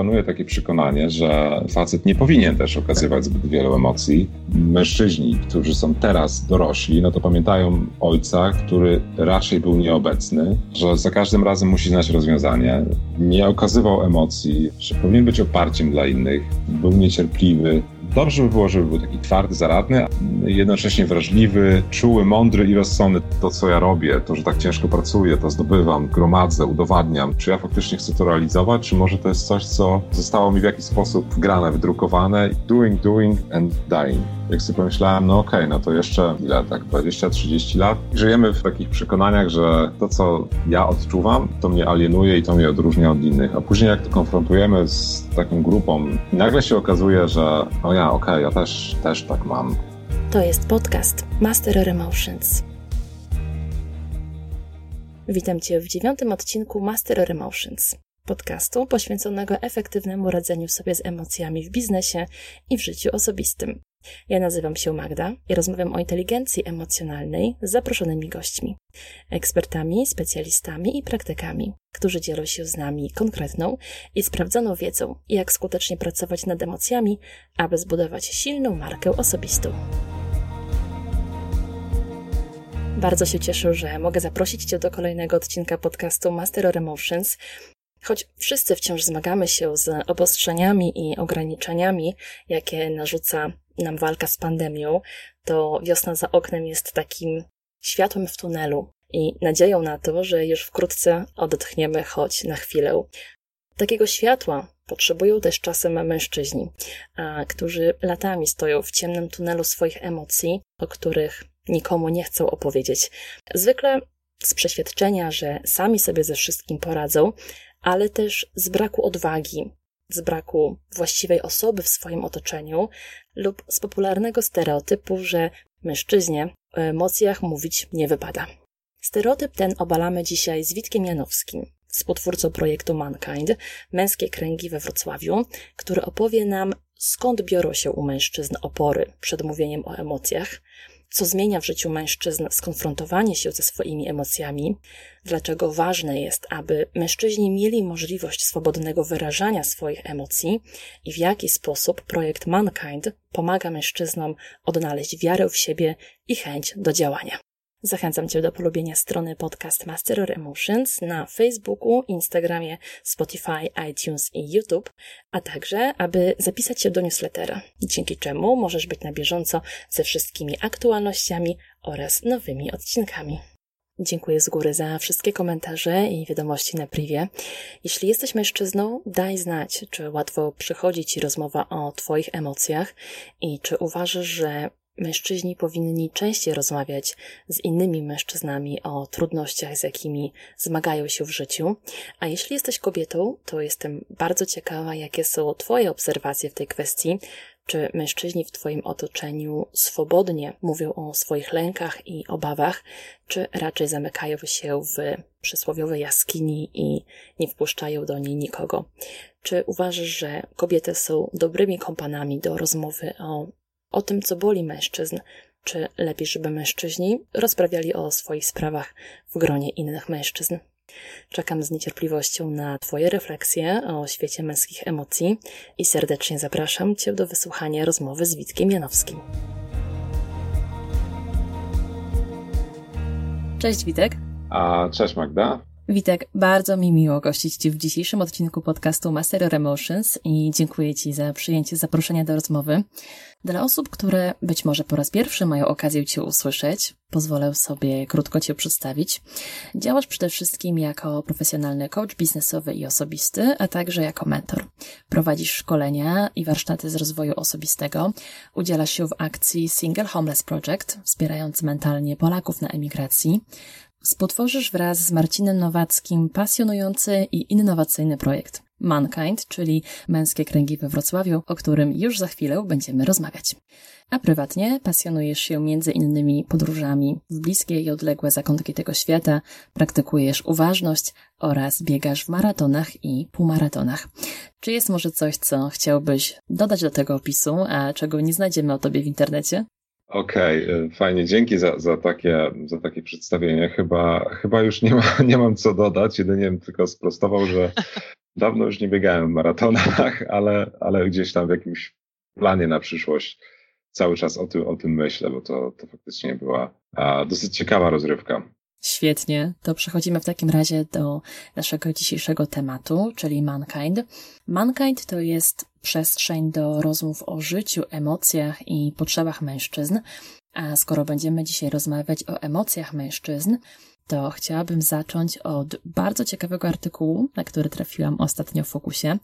panuje takie przekonanie, że facet nie powinien też okazywać zbyt wielu emocji. Mężczyźni, którzy są teraz dorośli, no to pamiętają ojca, który raczej był nieobecny, że za każdym razem musi znać rozwiązanie, nie okazywał emocji, że powinien być oparciem dla innych, był niecierpliwy, Dobrze by było, żeby był taki twardy, zaradny, jednocześnie wrażliwy, czuły, mądry i rozsądny. To, co ja robię, to, że tak ciężko pracuję, to zdobywam, gromadzę, udowadniam. Czy ja faktycznie chcę to realizować, czy może to jest coś, co zostało mi w jakiś sposób wgrane, wydrukowane. Doing, doing and dying. Jak sobie pomyślałem, no okej, okay, no to jeszcze ile, tak 20-30 lat. Żyjemy w takich przekonaniach, że to, co ja odczuwam, to mnie alienuje i to mnie odróżnia od innych. A później jak to konfrontujemy z taką grupą, nagle się okazuje, że o ja, okej, okay, ja też, też tak mam. To jest podcast Master Emotions. Witam Cię w dziewiątym odcinku Master Emotions, podcastu poświęconego efektywnemu radzeniu sobie z emocjami w biznesie i w życiu osobistym. Ja nazywam się Magda i rozmawiam o inteligencji emocjonalnej z zaproszonymi gośćmi, ekspertami, specjalistami i praktykami, którzy dzielą się z nami konkretną i sprawdzoną wiedzą, jak skutecznie pracować nad emocjami, aby zbudować silną markę osobistą. Bardzo się cieszę, że mogę zaprosić Cię do kolejnego odcinka podcastu Master of Emotions, Choć wszyscy wciąż zmagamy się z obostrzeniami i ograniczeniami, jakie narzuca nam walka z pandemią, to wiosna za oknem jest takim światłem w tunelu i nadzieją na to, że już wkrótce odetchniemy choć na chwilę. Takiego światła potrzebują też czasem mężczyźni, którzy latami stoją w ciemnym tunelu swoich emocji, o których nikomu nie chcą opowiedzieć. Zwykle z przeświadczenia, że sami sobie ze wszystkim poradzą, ale też z braku odwagi, z braku właściwej osoby w swoim otoczeniu lub z popularnego stereotypu, że mężczyźnie o emocjach mówić nie wypada. Stereotyp ten obalamy dzisiaj z Witkiem Janowskim, współtwórcą projektu Mankind, Męskie Kręgi we Wrocławiu, który opowie nam, skąd biorą się u mężczyzn opory przed mówieniem o emocjach, co zmienia w życiu mężczyzn skonfrontowanie się ze swoimi emocjami, dlaczego ważne jest, aby mężczyźni mieli możliwość swobodnego wyrażania swoich emocji i w jaki sposób projekt Mankind pomaga mężczyznom odnaleźć wiarę w siebie i chęć do działania. Zachęcam Cię do polubienia strony podcast Master of Emotions na Facebooku, Instagramie, Spotify, iTunes i YouTube, a także, aby zapisać się do newslettera, dzięki czemu możesz być na bieżąco ze wszystkimi aktualnościami oraz nowymi odcinkami. Dziękuję z góry za wszystkie komentarze i wiadomości na privie. Jeśli jesteś mężczyzną, daj znać, czy łatwo przychodzi Ci rozmowa o Twoich emocjach i czy uważasz, że Mężczyźni powinni częściej rozmawiać z innymi mężczyznami o trudnościach, z jakimi zmagają się w życiu. A jeśli jesteś kobietą, to jestem bardzo ciekawa, jakie są Twoje obserwacje w tej kwestii. Czy mężczyźni w Twoim otoczeniu swobodnie mówią o swoich lękach i obawach, czy raczej zamykają się w przysłowiowej jaskini i nie wpuszczają do niej nikogo? Czy uważasz, że kobiety są dobrymi kompanami do rozmowy o o tym, co boli mężczyzn, czy lepiej, żeby mężczyźni rozprawiali o swoich sprawach w gronie innych mężczyzn. Czekam z niecierpliwością na Twoje refleksje o świecie męskich emocji i serdecznie zapraszam Cię do wysłuchania rozmowy z Witkiem Janowskim. Cześć Witek. A, cześć Magda. Witek, bardzo mi miło gościć Cię w dzisiejszym odcinku podcastu Master of Emotions i dziękuję Ci za przyjęcie zaproszenia do rozmowy. Dla osób, które być może po raz pierwszy mają okazję Cię usłyszeć, pozwolę sobie krótko Cię przedstawić. Działasz przede wszystkim jako profesjonalny coach biznesowy i osobisty, a także jako mentor. Prowadzisz szkolenia i warsztaty z rozwoju osobistego. Udzielasz się w akcji Single Homeless Project, wspierając mentalnie Polaków na emigracji. Współtworzysz wraz z Marcinem Nowackim pasjonujący i innowacyjny projekt Mankind, czyli Męskie Kręgi we Wrocławiu, o którym już za chwilę będziemy rozmawiać. A prywatnie pasjonujesz się między innymi podróżami w bliskie i odległe zakątki tego świata, praktykujesz uważność oraz biegasz w maratonach i półmaratonach. Czy jest może coś, co chciałbyś dodać do tego opisu, a czego nie znajdziemy o tobie w internecie? Okej, okay, fajnie. Dzięki za, za, takie, za takie przedstawienie. Chyba, chyba już nie, ma, nie mam co dodać. Jedynie tylko sprostował, że dawno już nie biegałem w maratonach, ale, ale gdzieś tam w jakimś planie na przyszłość cały czas o tym, o tym myślę, bo to, to faktycznie była a, dosyć ciekawa rozrywka. Świetnie, to przechodzimy w takim razie do naszego dzisiejszego tematu, czyli Mankind. Mankind to jest przestrzeń do rozmów o życiu, emocjach i potrzebach mężczyzn. A skoro będziemy dzisiaj rozmawiać o emocjach mężczyzn, to chciałabym zacząć od bardzo ciekawego artykułu, na który trafiłam ostatnio w Fokusie.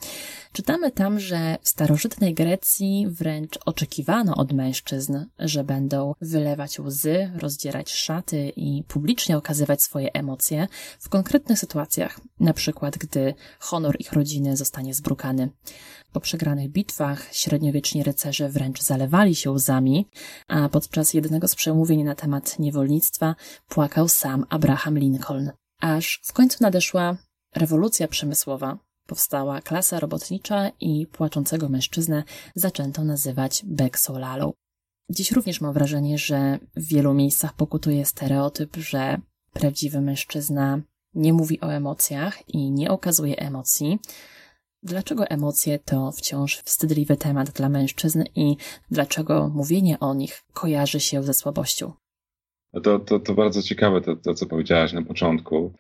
Czytamy tam, że w starożytnej Grecji wręcz oczekiwano od mężczyzn, że będą wylewać łzy, rozdzierać szaty i publicznie okazywać swoje emocje w konkretnych sytuacjach, na przykład gdy honor ich rodziny zostanie zbrukany. Po przegranych bitwach średniowieczni rycerze wręcz zalewali się łzami, a podczas jednego z przemówień na temat niewolnictwa płakał sam Abraham Lincoln. Aż w końcu nadeszła rewolucja przemysłowa, powstała klasa robotnicza i płaczącego mężczyznę zaczęto nazywać Beksolalą. Dziś również mam wrażenie, że w wielu miejscach pokutuje stereotyp, że prawdziwy mężczyzna nie mówi o emocjach i nie okazuje emocji, Dlaczego emocje to wciąż wstydliwy temat dla mężczyzn i dlaczego mówienie o nich kojarzy się ze słabością? No to, to, to bardzo ciekawe to, to, co powiedziałaś na początku.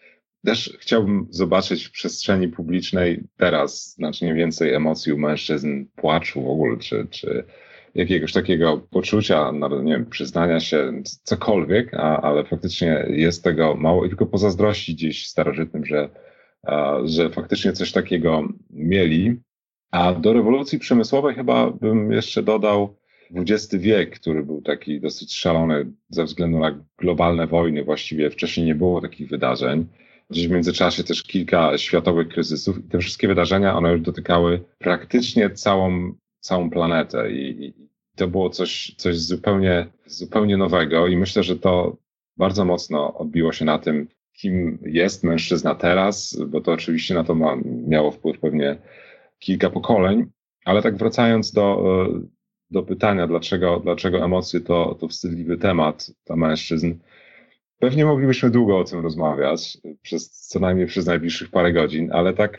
Też chciałbym zobaczyć w przestrzeni publicznej teraz znacznie więcej emocji u mężczyzn, płaczu w ogóle, czy, czy jakiegoś takiego poczucia, no, nie wiem, przyznania się, cokolwiek, a, ale faktycznie jest tego mało i tylko pozazdrościć gdzieś starożytnym, że że faktycznie coś takiego mieli. A do rewolucji przemysłowej chyba bym jeszcze dodał XX wiek, który był taki dosyć szalony ze względu na globalne wojny. Właściwie wcześniej nie było takich wydarzeń. Gdzieś w międzyczasie też kilka światowych kryzysów i te wszystkie wydarzenia, one już dotykały praktycznie całą, całą planetę i, i to było coś, coś zupełnie, zupełnie nowego i myślę, że to bardzo mocno odbiło się na tym, kim jest mężczyzna teraz, bo to oczywiście na to ma, miało wpływ pewnie kilka pokoleń, ale tak wracając do, e, do pytania, dlaczego, dlaczego emocje to, to wstydliwy temat dla mężczyzn, pewnie moglibyśmy długo o tym rozmawiać, przez, co najmniej przez najbliższych parę godzin, ale tak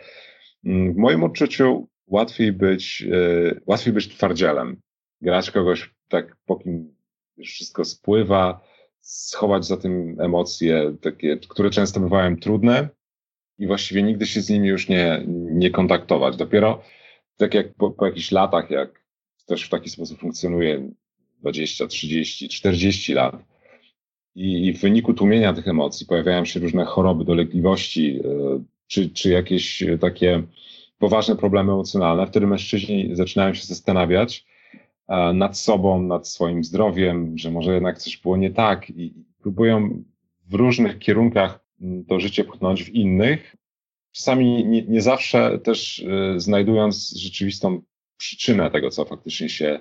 mm, w moim odczuciu łatwiej być, e, łatwiej być twardzielem, grać kogoś tak, po kim wszystko spływa, schować za tym emocje, takie, które często bywają trudne i właściwie nigdy się z nimi już nie, nie kontaktować. Dopiero tak jak po, po jakichś latach, jak też w taki sposób funkcjonuje 20, 30, 40 lat, i, w wyniku tłumienia tych emocji pojawiają się różne choroby, dolegliwości, e, czy, czy jakieś takie poważne problemy emocjonalne, wtedy mężczyźni zaczynają się zastanawiać, nad sobą, nad swoim zdrowiem, że może jednak coś było nie tak i próbują w różnych kierunkach to życie pchnąć w innych. Czasami nie, nie zawsze też znajdując rzeczywistą przyczynę tego, co faktycznie się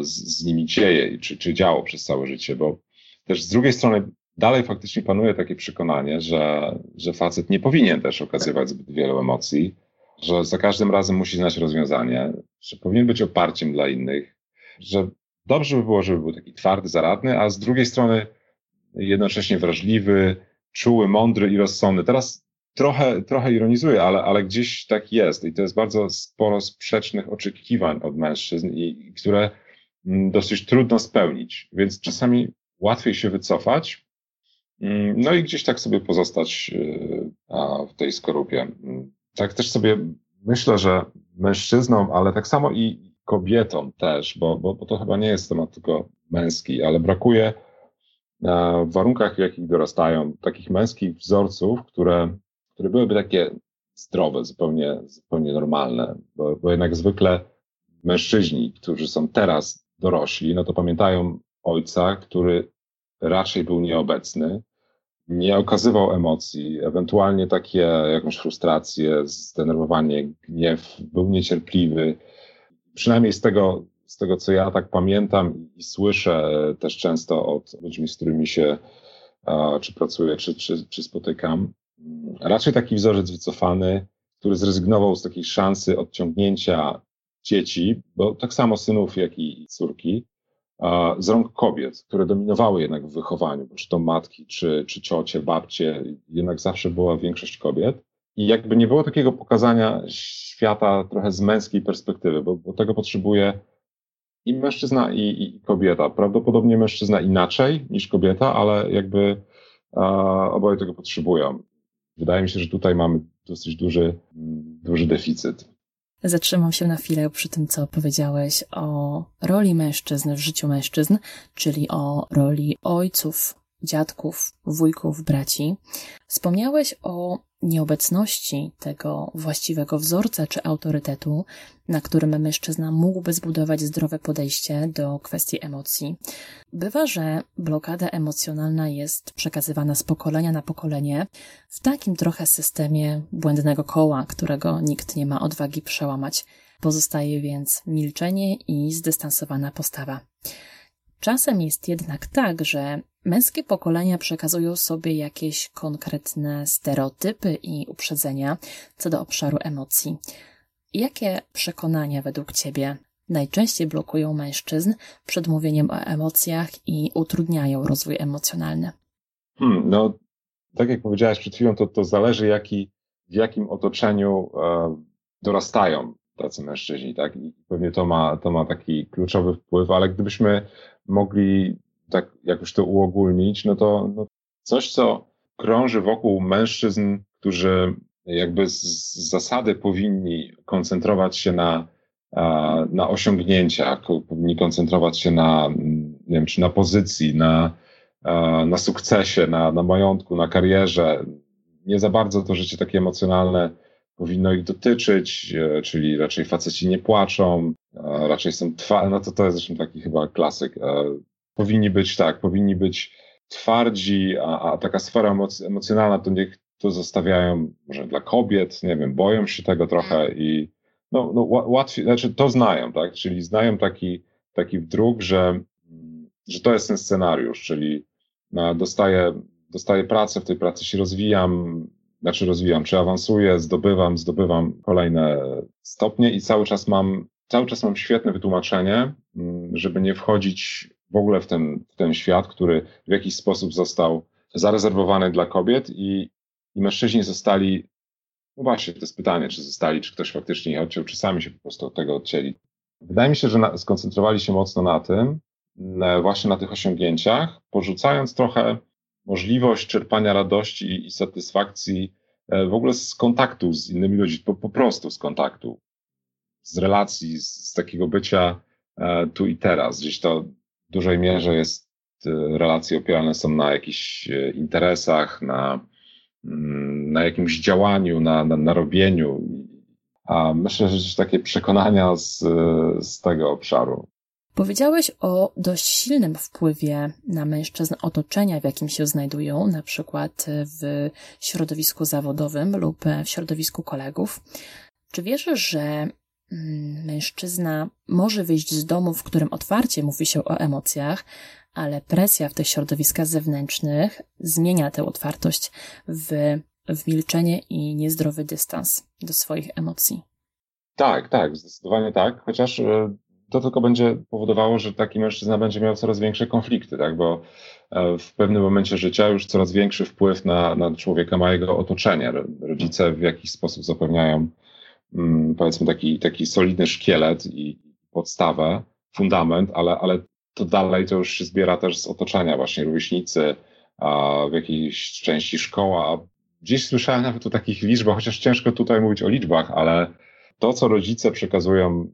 z, nimi dzieje, czy, czy działo przez całe życie, bo też z drugiej strony dalej faktycznie panuje takie przekonanie, że, że facet nie powinien też okazywać zbyt wielu emocji, że za każdym razem musi znać rozwiązanie, że powinien być oparciem dla innych, że dobrze by było, żeby był taki twardy, zaradny, a z drugiej strony jednocześnie wrażliwy, czuły, mądry i rozsądny. Teraz trochę, trochę ironizuję, ale, ale gdzieś tak jest i to jest bardzo sporo sprzecznych oczekiwań od mężczyzn, i, które mm, dosyć trudno spełnić, więc czasami łatwiej się wycofać, mm, no i gdzieś tak sobie pozostać y, w tej skorupie. Mm, tak też sobie myślę, że mężczyznom, ale tak samo i kobietom też, bo, bo, bo to chyba nie jest temat tylko męski, ale brakuje e, w warunkach, w jakich dorastają, takich męskich wzorców, które, które byłyby takie zdrowe, zupełnie, zupełnie normalne, bo, bo jednak zwykle mężczyźni, którzy są teraz dorośli, no to pamiętają ojca, który raczej był nieobecny, nie okazywał emocji, ewentualnie takie jakąś frustrację, zdenerwowanie, gniew, był niecierpliwy. Przynajmniej z tego, z tego, co ja tak pamiętam i słyszę też często od ludzi, z którymi się czy pracuję, czy, czy, czy spotykam. Raczej taki wzorzec wycofany, który zrezygnował z takiej szansy odciągnięcia dzieci, bo tak samo synów, jak i córki, z rąk kobiet, które dominowały jednak w wychowaniu, czy to matki, czy, czy ciocie, babcie, jednak zawsze była większość kobiet. I jakby nie było takiego pokazania świata trochę z męskiej perspektywy, bo, bo tego potrzebuje i mężczyzna, i, i, kobieta. Prawdopodobnie mężczyzna inaczej niż kobieta, ale jakby oboje tego potrzebują. Wydaje mi się, że tutaj mamy dosyć duży, duży deficyt. Zatrzymam się na chwilę przy tym, co powiedziałeś o roli mężczyzn w życiu mężczyzn, czyli o roli ojców, dziadków, wujków, braci. Wspomniałeś o nieobecności tego właściwego wzorca czy autorytetu, na którym mężczyzna mógłby zbudować zdrowe podejście do kwestii emocji. Bywa, że blokada emocjonalna jest przekazywana z pokolenia na pokolenie w takim trochę systemie błędnego koła, którego nikt nie ma odwagi przełamać. Pozostaje więc milczenie i zdystansowana postawa. Czasem jest jednak tak, że męskie pokolenia przekazują sobie jakieś konkretne stereotypy i uprzedzenia co do obszaru emocji. Jakie przekonania według Ciebie najczęściej blokują mężczyzn przed mówieniem o emocjach i utrudniają rozwój emocjonalny? Hmm, no, tak jak powiedziałeś przed chwilą, to, to zależy, jaki, w jakim otoczeniu e, dorastają tacy mężczyźni, tak? I pewnie to ma, to ma taki kluczowy wpływ, ale gdybyśmy mogli tak jakoś to uogólnić, no to no, coś, co krąży wokół mężczyzn, którzy jakby z zasady powinni koncentrować się na, na osiągnięciach, powinni koncentrować się na, nie wiem, czy na pozycji, na, na sukcesie, na, na majątku, na karierze. Nie za bardzo to życie takie emocjonalne powinno ich dotyczyć, e, czyli raczej faceci nie płaczą, raczej są twardzi, no to to jest zresztą taki chyba klasyk. E, powinni być tak, powinni być twardzi, a, a taka sfera emoc emocjonalna to niech to zostawiają może dla kobiet, nie wiem, boją się tego trochę mm. i no, no łatwiej, znaczy to znają, tak, czyli znają taki, taki wdruk, że, że to jest ten scenariusz, czyli no, dostaję, dostaję pracę, w tej pracy się rozwijam, znaczy rozwijam, czy awansuję, zdobywam, zdobywam kolejne stopnie i cały czas mam, cały czas mam świetne wytłumaczenie, mm, żeby nie wchodzić w ogóle w ten, w ten świat, który w jakiś sposób został zarezerwowany dla kobiet i, i mężczyźni zostali, no właśnie, to jest pytanie, czy zostali, czy ktoś faktycznie ich odciął, czy sami się po prostu od tego odcięli. Wydaje mi się, że na, skoncentrowali się mocno na tym, na, właśnie na tych osiągnięciach, porzucając trochę możliwość czerpania radości i satysfakcji e, w ogóle z kontaktu z innymi ludźmi, po, po prostu z kontaktu, z relacji, z, z takiego bycia e, tu i teraz. Gdzieś to w dużej mierze jest, e, relacje opierane są na jakichś interesach, na, mm, na jakimś działaniu, na, na, na robieniu. A myślę, że takie przekonania z, z tego obszaru Powiedziałeś o dość silnym wpływie na mężczyzn otoczenia, w jakim się znajdują, na przykład w środowisku zawodowym lub w środowisku kolegów. Czy wierzysz, że mm, mężczyzna może wyjść z domu, w którym otwarcie mówi się o emocjach, ale presja w tych środowiskach zewnętrznych zmienia tę otwartość w, w milczenie i niezdrowy dystans do swoich emocji? Tak, tak, zdecydowanie tak. Chociaż e, to tylko będzie powodowało, że taki mężczyzna będzie miał coraz większe konflikty, tak? bo e, w pewnym momencie życia już coraz większy wpływ na, na człowieka ma jego otoczenie. Rodzice w jakiś sposób zapewniają, mm, powiedzmy, taki, taki solidny szkielet i podstawę, fundament, ale, ale to dalej to już się zbiera też z otoczenia, właśnie rówieśnicy, a w jakiejś części szkoła. Gdzieś słyszałem nawet o takich liczbach, chociaż ciężko tutaj mówić o liczbach, ale to, co rodzice przekazują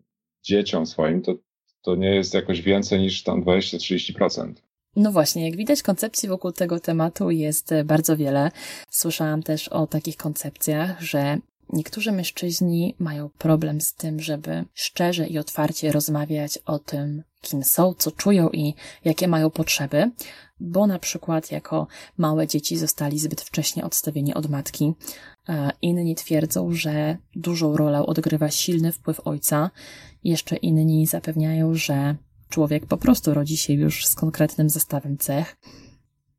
dzieciom swoim, to, to nie jest jakoś więcej niż tam 20-30%. No właśnie, jak widać, koncepcji wokół tego tematu jest bardzo wiele. Słyszałam też o takich koncepcjach, że niektórzy mężczyźni mają problem z tym, żeby szczerze i otwarcie rozmawiać o tym, kim są, co czują i jakie mają potrzeby, bo na przykład jako małe dzieci zostali zbyt wcześnie odstawieni od matki. Inni twierdzą, że dużą rolę odgrywa silny wpływ ojca. Jeszcze inni zapewniają, że człowiek po prostu rodzi się już z konkretnym zestawem cech.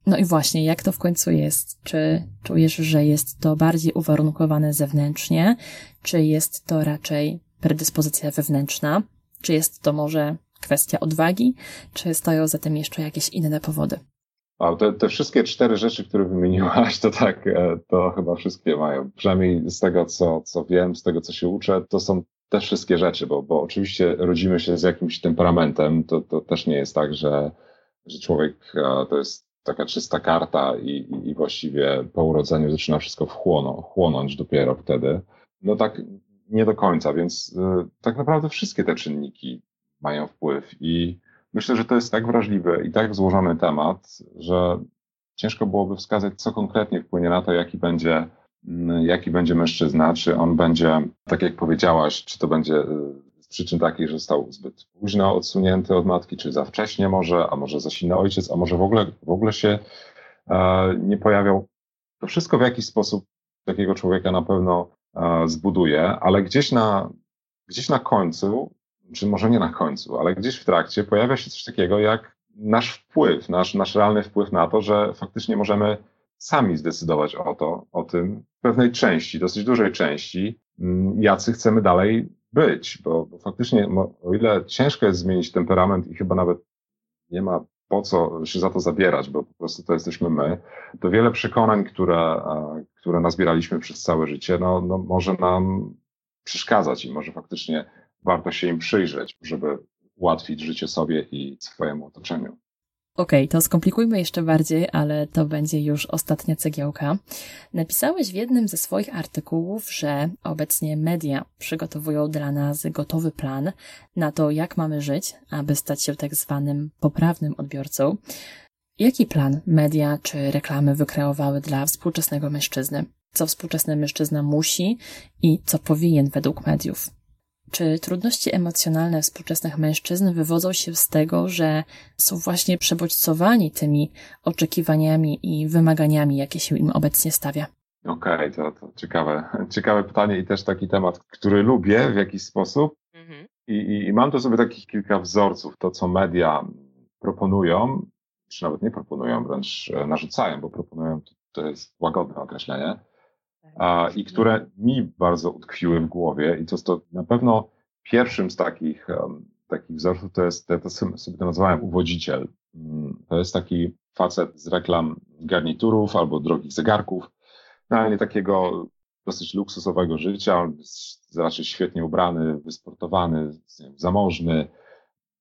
No i właśnie, jak to w końcu jest? Czy czujesz, że jest to bardziej uwarunkowane zewnętrznie, czy jest to raczej predyspozycja wewnętrzna? Czy jest to może kwestia odwagi, czy stoją za tym jeszcze jakieś inne powody? A te, te wszystkie cztery rzeczy, które wymieniłaś, to tak, e, to chyba wszystkie mają. Przynajmniej z tego, co, co wiem, z tego, co się uczę, to są te wszystkie rzeczy, bo, bo oczywiście rodzimy się z jakimś temperamentem. To, to też nie jest tak, że, że człowiek e, to jest taka czysta karta i, i właściwie po urodzeniu zaczyna wszystko wchłoną, chłonąć dopiero wtedy. No tak nie do końca, więc y, tak naprawdę wszystkie te czynniki mają wpływ i myślę, że to jest tak wrażliwy i tak złożony temat, że ciężko byłoby wskazać, co konkretnie wpłynie na to, jaki będzie, mm, jaki będzie mężczyzna, czy on będzie, tak jak powiedziałaś, czy to będzie y, z przyczyn takiej, że został zbyt późno odsunięty od matki, czy za wcześnie może, a może za silny ojciec, a może w ogóle, w ogóle się e, nie pojawiał. To wszystko w jakiś sposób takiego człowieka na pewno e, zbuduje, ale gdzieś na, gdzieś na końcu czy może nie na końcu, ale gdzieś w trakcie pojawia się coś takiego jak nasz wpływ, nasz, nasz realny wpływ na to, że faktycznie możemy sami zdecydować o to, o tym w pewnej części, dosyć dużej części, mm, jacy chcemy dalej być, bo, bo faktycznie, o ile ciężko jest zmienić temperament i chyba nawet nie ma po co się za to zabierać, bo po prostu to jesteśmy my, to wiele przekonań, które, które nazbieraliśmy przez całe życie, no, no może nam przeszkadzać i może faktycznie warto się im przyjrzeć, żeby ułatwić życie sobie i swojemu otoczeniu. Okej, okay, to skomplikujmy jeszcze bardziej, ale to będzie już ostatnia cegiełka. Napisałeś w jednym ze swoich artykułów, że obecnie media przygotowują dla nas gotowy plan na to, jak mamy żyć, aby stać się tak zwanym poprawnym odbiorcą. Jaki plan media czy reklamy wykreowały dla współczesnego mężczyzny? Co współczesny mężczyzna musi i co powinien według mediów? Czy trudności emocjonalne współczesnych mężczyzn wywodzą się z tego, że są właśnie przebodźcowani tymi oczekiwaniami i wymaganiami, jakie się im obecnie stawia? Okej, okay, to, to ciekawe, ciekawe pytanie i też taki temat, który lubię w jakiś sposób. Mhm. I, i, I mam tu sobie takich kilka wzorców, to co media proponują, czy nawet nie proponują, wręcz e, narzucają, bo proponują to, to jest łagodne określenie i które mi bardzo utkwiły w głowie i to jest to na pewno pierwszym z takich, takich wzorców to jest, to, to sobie to nazwałem uwodziciel. Mm, to jest taki facet z reklam garniturów albo drogich zegarków, no, nie takiego dosyć luksusowego życia, on raczej świetnie ubrany, wysportowany, zamożny,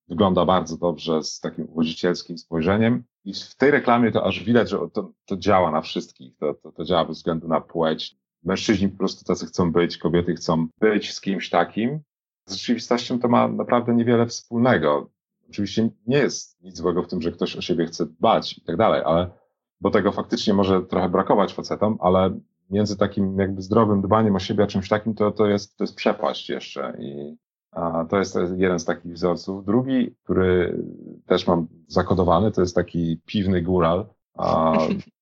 wygląda bardzo dobrze z takim uwodzicielskim spojrzeniem. I w tej reklamie to aż widać, że to, to działa na wszystkich, to, to, to działa bez względu na płeć, mężczyźni po prostu tacy chcą być, kobiety chcą być z kimś takim. Z rzeczywistością to ma naprawdę niewiele wspólnego. Oczywiście nie jest nic złego w tym, że ktoś o siebie chce dbać i tak dalej, ale bo tego faktycznie może trochę brakować facetom, ale między takim jakby zdrowym dbaniem o siebie a czymś takim, to, to, jest, to jest przepaść jeszcze i a to jest jeden z takich wzorców. Drugi, który też mam zakodowany, to jest taki piwny góral a,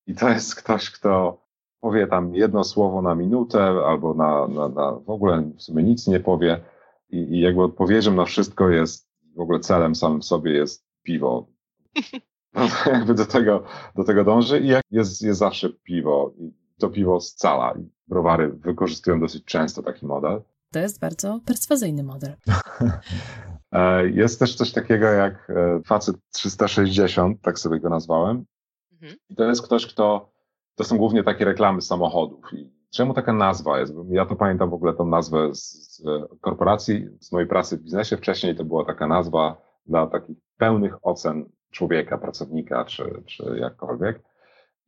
i to jest ktoś, kto powie tam jedno słowo na minutę albo na, na, na w ogóle w sumie nic nie powie i, i jakby odpowiedzią na wszystko jest, w ogóle celem samym sobie jest piwo. No, jakby do tego, do tego dąży i jak jest, jest zawsze piwo i to piwo scala. Browary wykorzystują dosyć często taki model. To jest bardzo perswazyjny model. E, jest też coś takiego jak e, facet 360, tak sobie go nazwałem. Mhm. I to jest ktoś, kto to są głównie takie reklamy samochodów. I czemu taka nazwa jest? Ja to pamiętam w ogóle tą nazwę z, z korporacji, z mojej pracy w biznesie. Wcześniej to była taka nazwa dla takich pełnych ocen człowieka, pracownika, czy, czy jakkolwiek.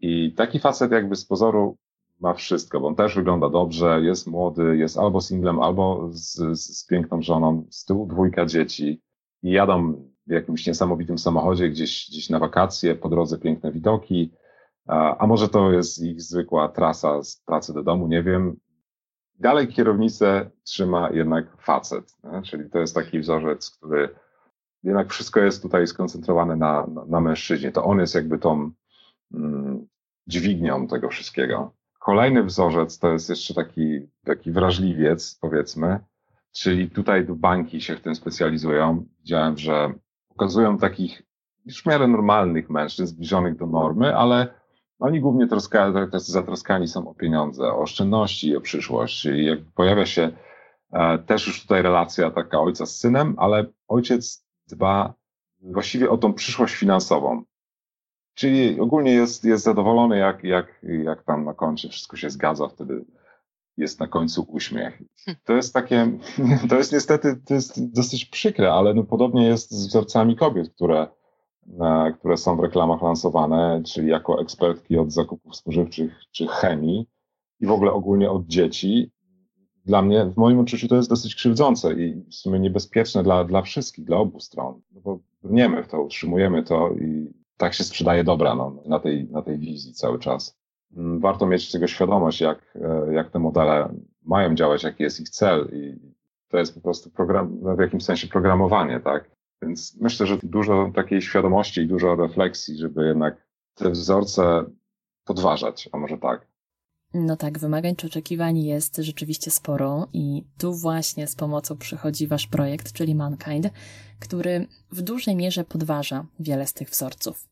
I taki facet jakby z pozoru ma wszystko, bo on też wygląda dobrze, jest młody, jest albo singlem, albo z, z, piękną żoną, z tyłu dwójka dzieci i jadą w jakimś niesamowitym samochodzie gdzieś, gdzieś na wakacje, po drodze piękne widoki, a może to jest ich zwykła trasa z pracy do domu, nie wiem. Dalej kierownicę trzyma jednak facet, nie? czyli to jest taki wzorzec, który jednak wszystko jest tutaj skoncentrowane na, na, na mężczyźnie. To on jest jakby tą mm, dźwignią tego wszystkiego. Kolejny wzorzec to jest jeszcze taki, taki wrażliwiec, powiedzmy, czyli tutaj banki się w tym specjalizują. Widziałem, że pokazują takich już w miarę normalnych mężczyzn, zbliżonych do normy, ale oni głównie troska, zatroskani są o pieniądze, o oszczędności i o przyszłość. I jak pojawia się e, też już tutaj relacja taka ojca z synem, ale ojciec dba właściwie o tą przyszłość finansową. Czyli ogólnie jest, jest zadowolony, jak, jak, jak tam na końcu wszystko się zgadza, wtedy jest na końcu uśmiech. To jest takie, to jest niestety, to jest dosyć przykre, ale no podobnie jest z wzorcami kobiet, które, które są w reklamach lansowane, czyli jako ekspertki od zakupów spożywczych czy chemii i w ogóle ogólnie od dzieci. Dla mnie, w moim odczuciu, to jest dosyć krzywdzące i w sumie niebezpieczne dla, dla wszystkich, dla obu stron. No bo brniemy w to, utrzymujemy to i tak się sprzedaje dobra no, na, tej, na tej wizji cały czas. Mm, warto mieć tego świadomość, jak, e, jak te modele mają działać, jaki jest ich cel i to jest po prostu program, no, w jakimś sensie programowanie, tak? Więc myślę, że dużo takiej świadomości i dużo refleksji, żeby jednak te wzorce podważać, a może tak. No tak, wymagań czy oczekiwań jest rzeczywiście sporo i tu właśnie z pomocą przychodzi wasz projekt, czyli Mankind, który w dużej mierze podważa wiele z tych wzorców.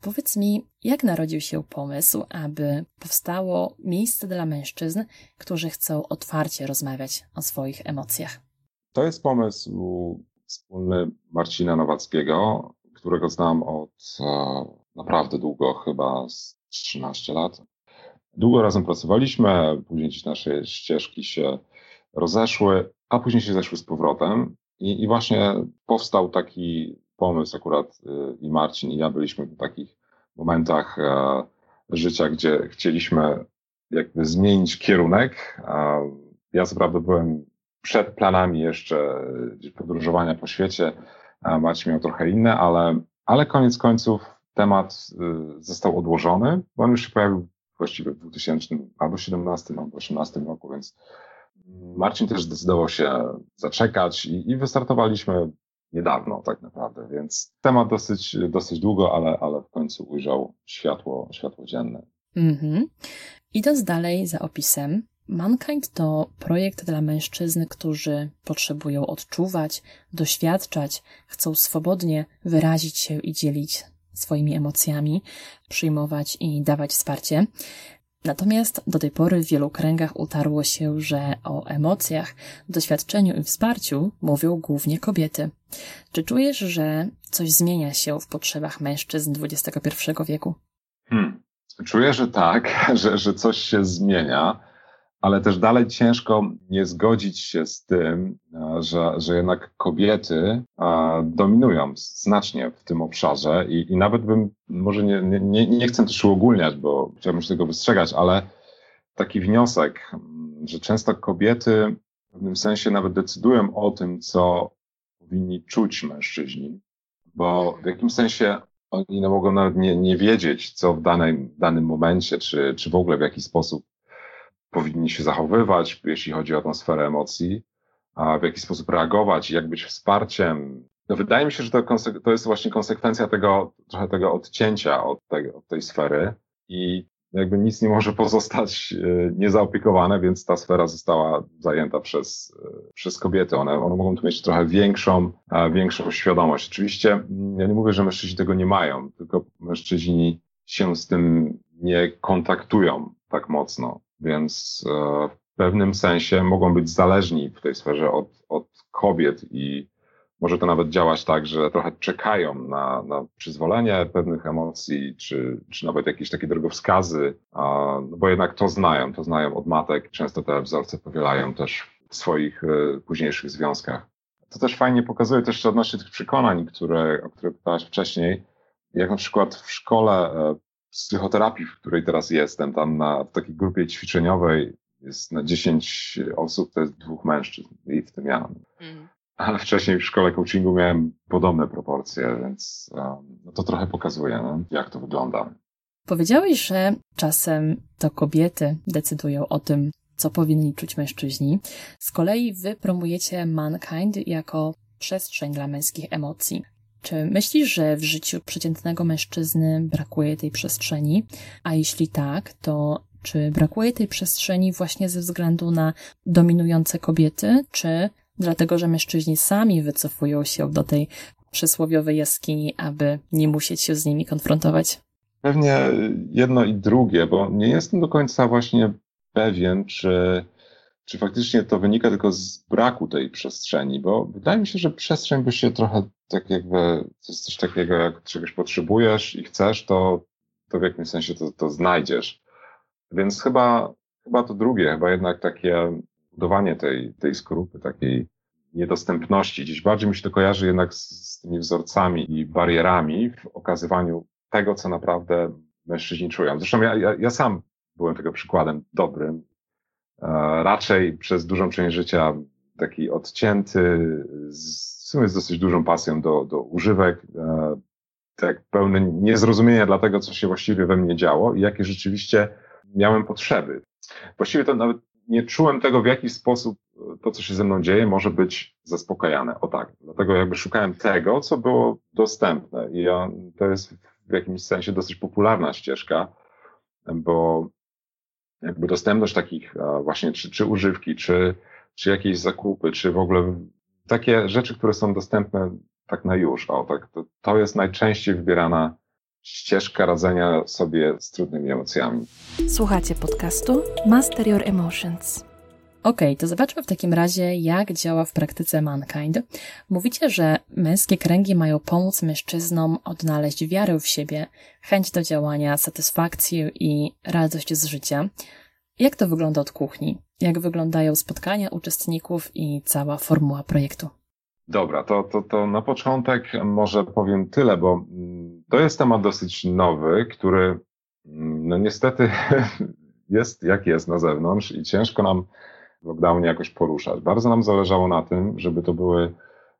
Powiedz mi, jak narodził się pomysł, aby powstało miejsce dla mężczyzn, którzy chcą otwarcie rozmawiać o swoich emocjach? To jest pomysł wspólny Marcina Nowackiego, którego znam od e, naprawdę długo, chyba z 13 lat. Długo razem pracowaliśmy, później gdzieś nasze ścieżki się rozeszły, a później się zeszły z powrotem. I, i właśnie powstał taki pomysł akurat y, i Marcin i ja byliśmy w takich momentach e, życia, gdzie chcieliśmy jakby zmienić kierunek. Ja co prawda byłem przed planami jeszcze podróżowania po świecie, Marcin miał trochę inne, ale, ale koniec końców temat y, został odłożony, bo on już się pojawił właściwie w 2000 albo 17 albo 18 roku, więc Marcin też zdecydował się zaczekać i, i wystartowaliśmy niedawno tak naprawdę, więc temat dosyć, dosyć długo, ale, ale w końcu ujrzał światło, światło dzienne. Mhm. Idąc dalej za opisem, Mankind to projekt dla mężczyzn, którzy potrzebują odczuwać, doświadczać, chcą swobodnie wyrazić się i dzielić swoimi emocjami, przyjmować i dawać wsparcie. Natomiast do tej pory w wielu kręgach utarło się, że o emocjach, doświadczeniu i wsparciu mówią głównie kobiety. Czy czujesz, że coś zmienia się w potrzebach mężczyzn XXI wieku? Hmm. Czuję, że tak, że, że coś się zmienia ale też dalej ciężko nie zgodzić się z tym, e, że, że jednak kobiety e, dominują znacznie w tym obszarze i, i nawet bym, może nie, nie, nie chcę też uogólniać, bo chciałbym się tego wystrzegać, ale taki wniosek, że często kobiety w pewnym sensie nawet decydują o tym, co powinni czuć mężczyźni, bo w jakimś sensie oni no mogą nawet nie, nie wiedzieć, co w danym, danym momencie, czy, czy w ogóle w jaki sposób powinni się zachowywać, jeśli chodzi o tę sferę emocji, a w jaki sposób reagować, jak być wsparciem. No wydaje mi się, że to, to jest właśnie konsekwencja tego, trochę tego odcięcia od tej, od tej sfery i jakby nic nie może pozostać e, niezaopiekowane, więc ta sfera została zajęta przez, e, przez kobiety. One, one mogą tu mieć trochę większą, większą świadomość. Oczywiście mm, ja nie mówię, że mężczyźni tego nie mają, tylko mężczyźni się z tym nie kontaktują tak mocno. Więc e, w pewnym sensie mogą być zależni w tej sferze od, od kobiet i może to nawet działać tak, że trochę czekają na, na przyzwolenie pewnych emocji, czy, czy nawet jakieś takie drogowskazy, no bo jednak to znają, to znają od matek. Często te wzorce powielają też w swoich e, późniejszych związkach. To też fajnie pokazuje też odnośnie tych przekonań, które, o które pytałaś wcześniej, jak na przykład w szkole e, psychoterapii, w której teraz jestem, tam na, w takiej grupie ćwiczeniowej jest na 10 osób, to jest dwóch mężczyzn i w tym ja. Mm. Ale wcześniej w szkole coachingu miałem podobne proporcje, więc um, no to trochę pokazuje, no, jak to wygląda. Powiedziałeś, że czasem to kobiety decydują o tym, co powinni czuć mężczyźni. Z kolei wy promujecie Mankind jako przestrzeń dla męskich emocji. Czy myślisz, że w życiu przeciętnego mężczyzny brakuje tej przestrzeni? A jeśli tak, to czy brakuje tej przestrzeni właśnie ze względu na dominujące kobiety, czy dlatego, że mężczyźni sami wycofują się do tej przysłowiowej jaskini, aby nie musieć się z nimi konfrontować? Pewnie jedno i drugie, bo nie jestem do końca właśnie pewien, czy czy faktycznie to wynika tylko z braku tej przestrzeni, bo wydaje mi się, że przestrzeń by się trochę tak jakby, to jest coś takiego, jak czegoś potrzebujesz i chcesz, to, to w jakimś sensie to, to znajdziesz. Więc chyba, chyba to drugie, chyba jednak takie budowanie tej, tej skorupy, takiej niedostępności. Gdzieś bardziej mi się to kojarzy jednak z, z tymi wzorcami i barierami w okazywaniu tego, co naprawdę mężczyźni czują. Zresztą ja, ja, ja sam byłem tego przykładem dobrym. E, raczej przez dużą część życia taki odcięty, z, w sumie z dosyć dużą pasją do, do używek, e, tak pełny niezrozumienia dla tego, co się właściwie we mnie działo i jakie rzeczywiście miałem potrzeby. Właściwie to nawet nie czułem tego, w jaki sposób to, co się ze mną dzieje, może być zaspokajane. O tak. Dlatego jakby szukałem tego, co było dostępne. I to jest w jakimś sensie dosyć popularna ścieżka, bo jakby dostępność takich właśnie, czy, czy używki, czy, czy jakieś zakupy, czy w ogóle takie rzeczy, które są dostępne tak na już. O, tak, to, to jest najczęściej wybierana ścieżka radzenia sobie z trudnymi emocjami. Słuchacie podcastu Master Your Emotions. Okej, okay, to zobaczmy w takim razie, jak działa w praktyce Mankind. Mówicie, że męskie kręgi mają pomóc mężczyznom odnaleźć wiarę w siebie, chęć do działania, satysfakcję i radość z życia. Jak to wygląda od kuchni? Jak wyglądają spotkania uczestników i cała formuła projektu? Dobra, to, to, to na początek może powiem tyle, bo mm, to jest temat dosyć nowy, który mm, no niestety jest jak jest na zewnątrz i ciężko nam w lockdownie jakoś poruszać. Bardzo nam zależało na tym, żeby to były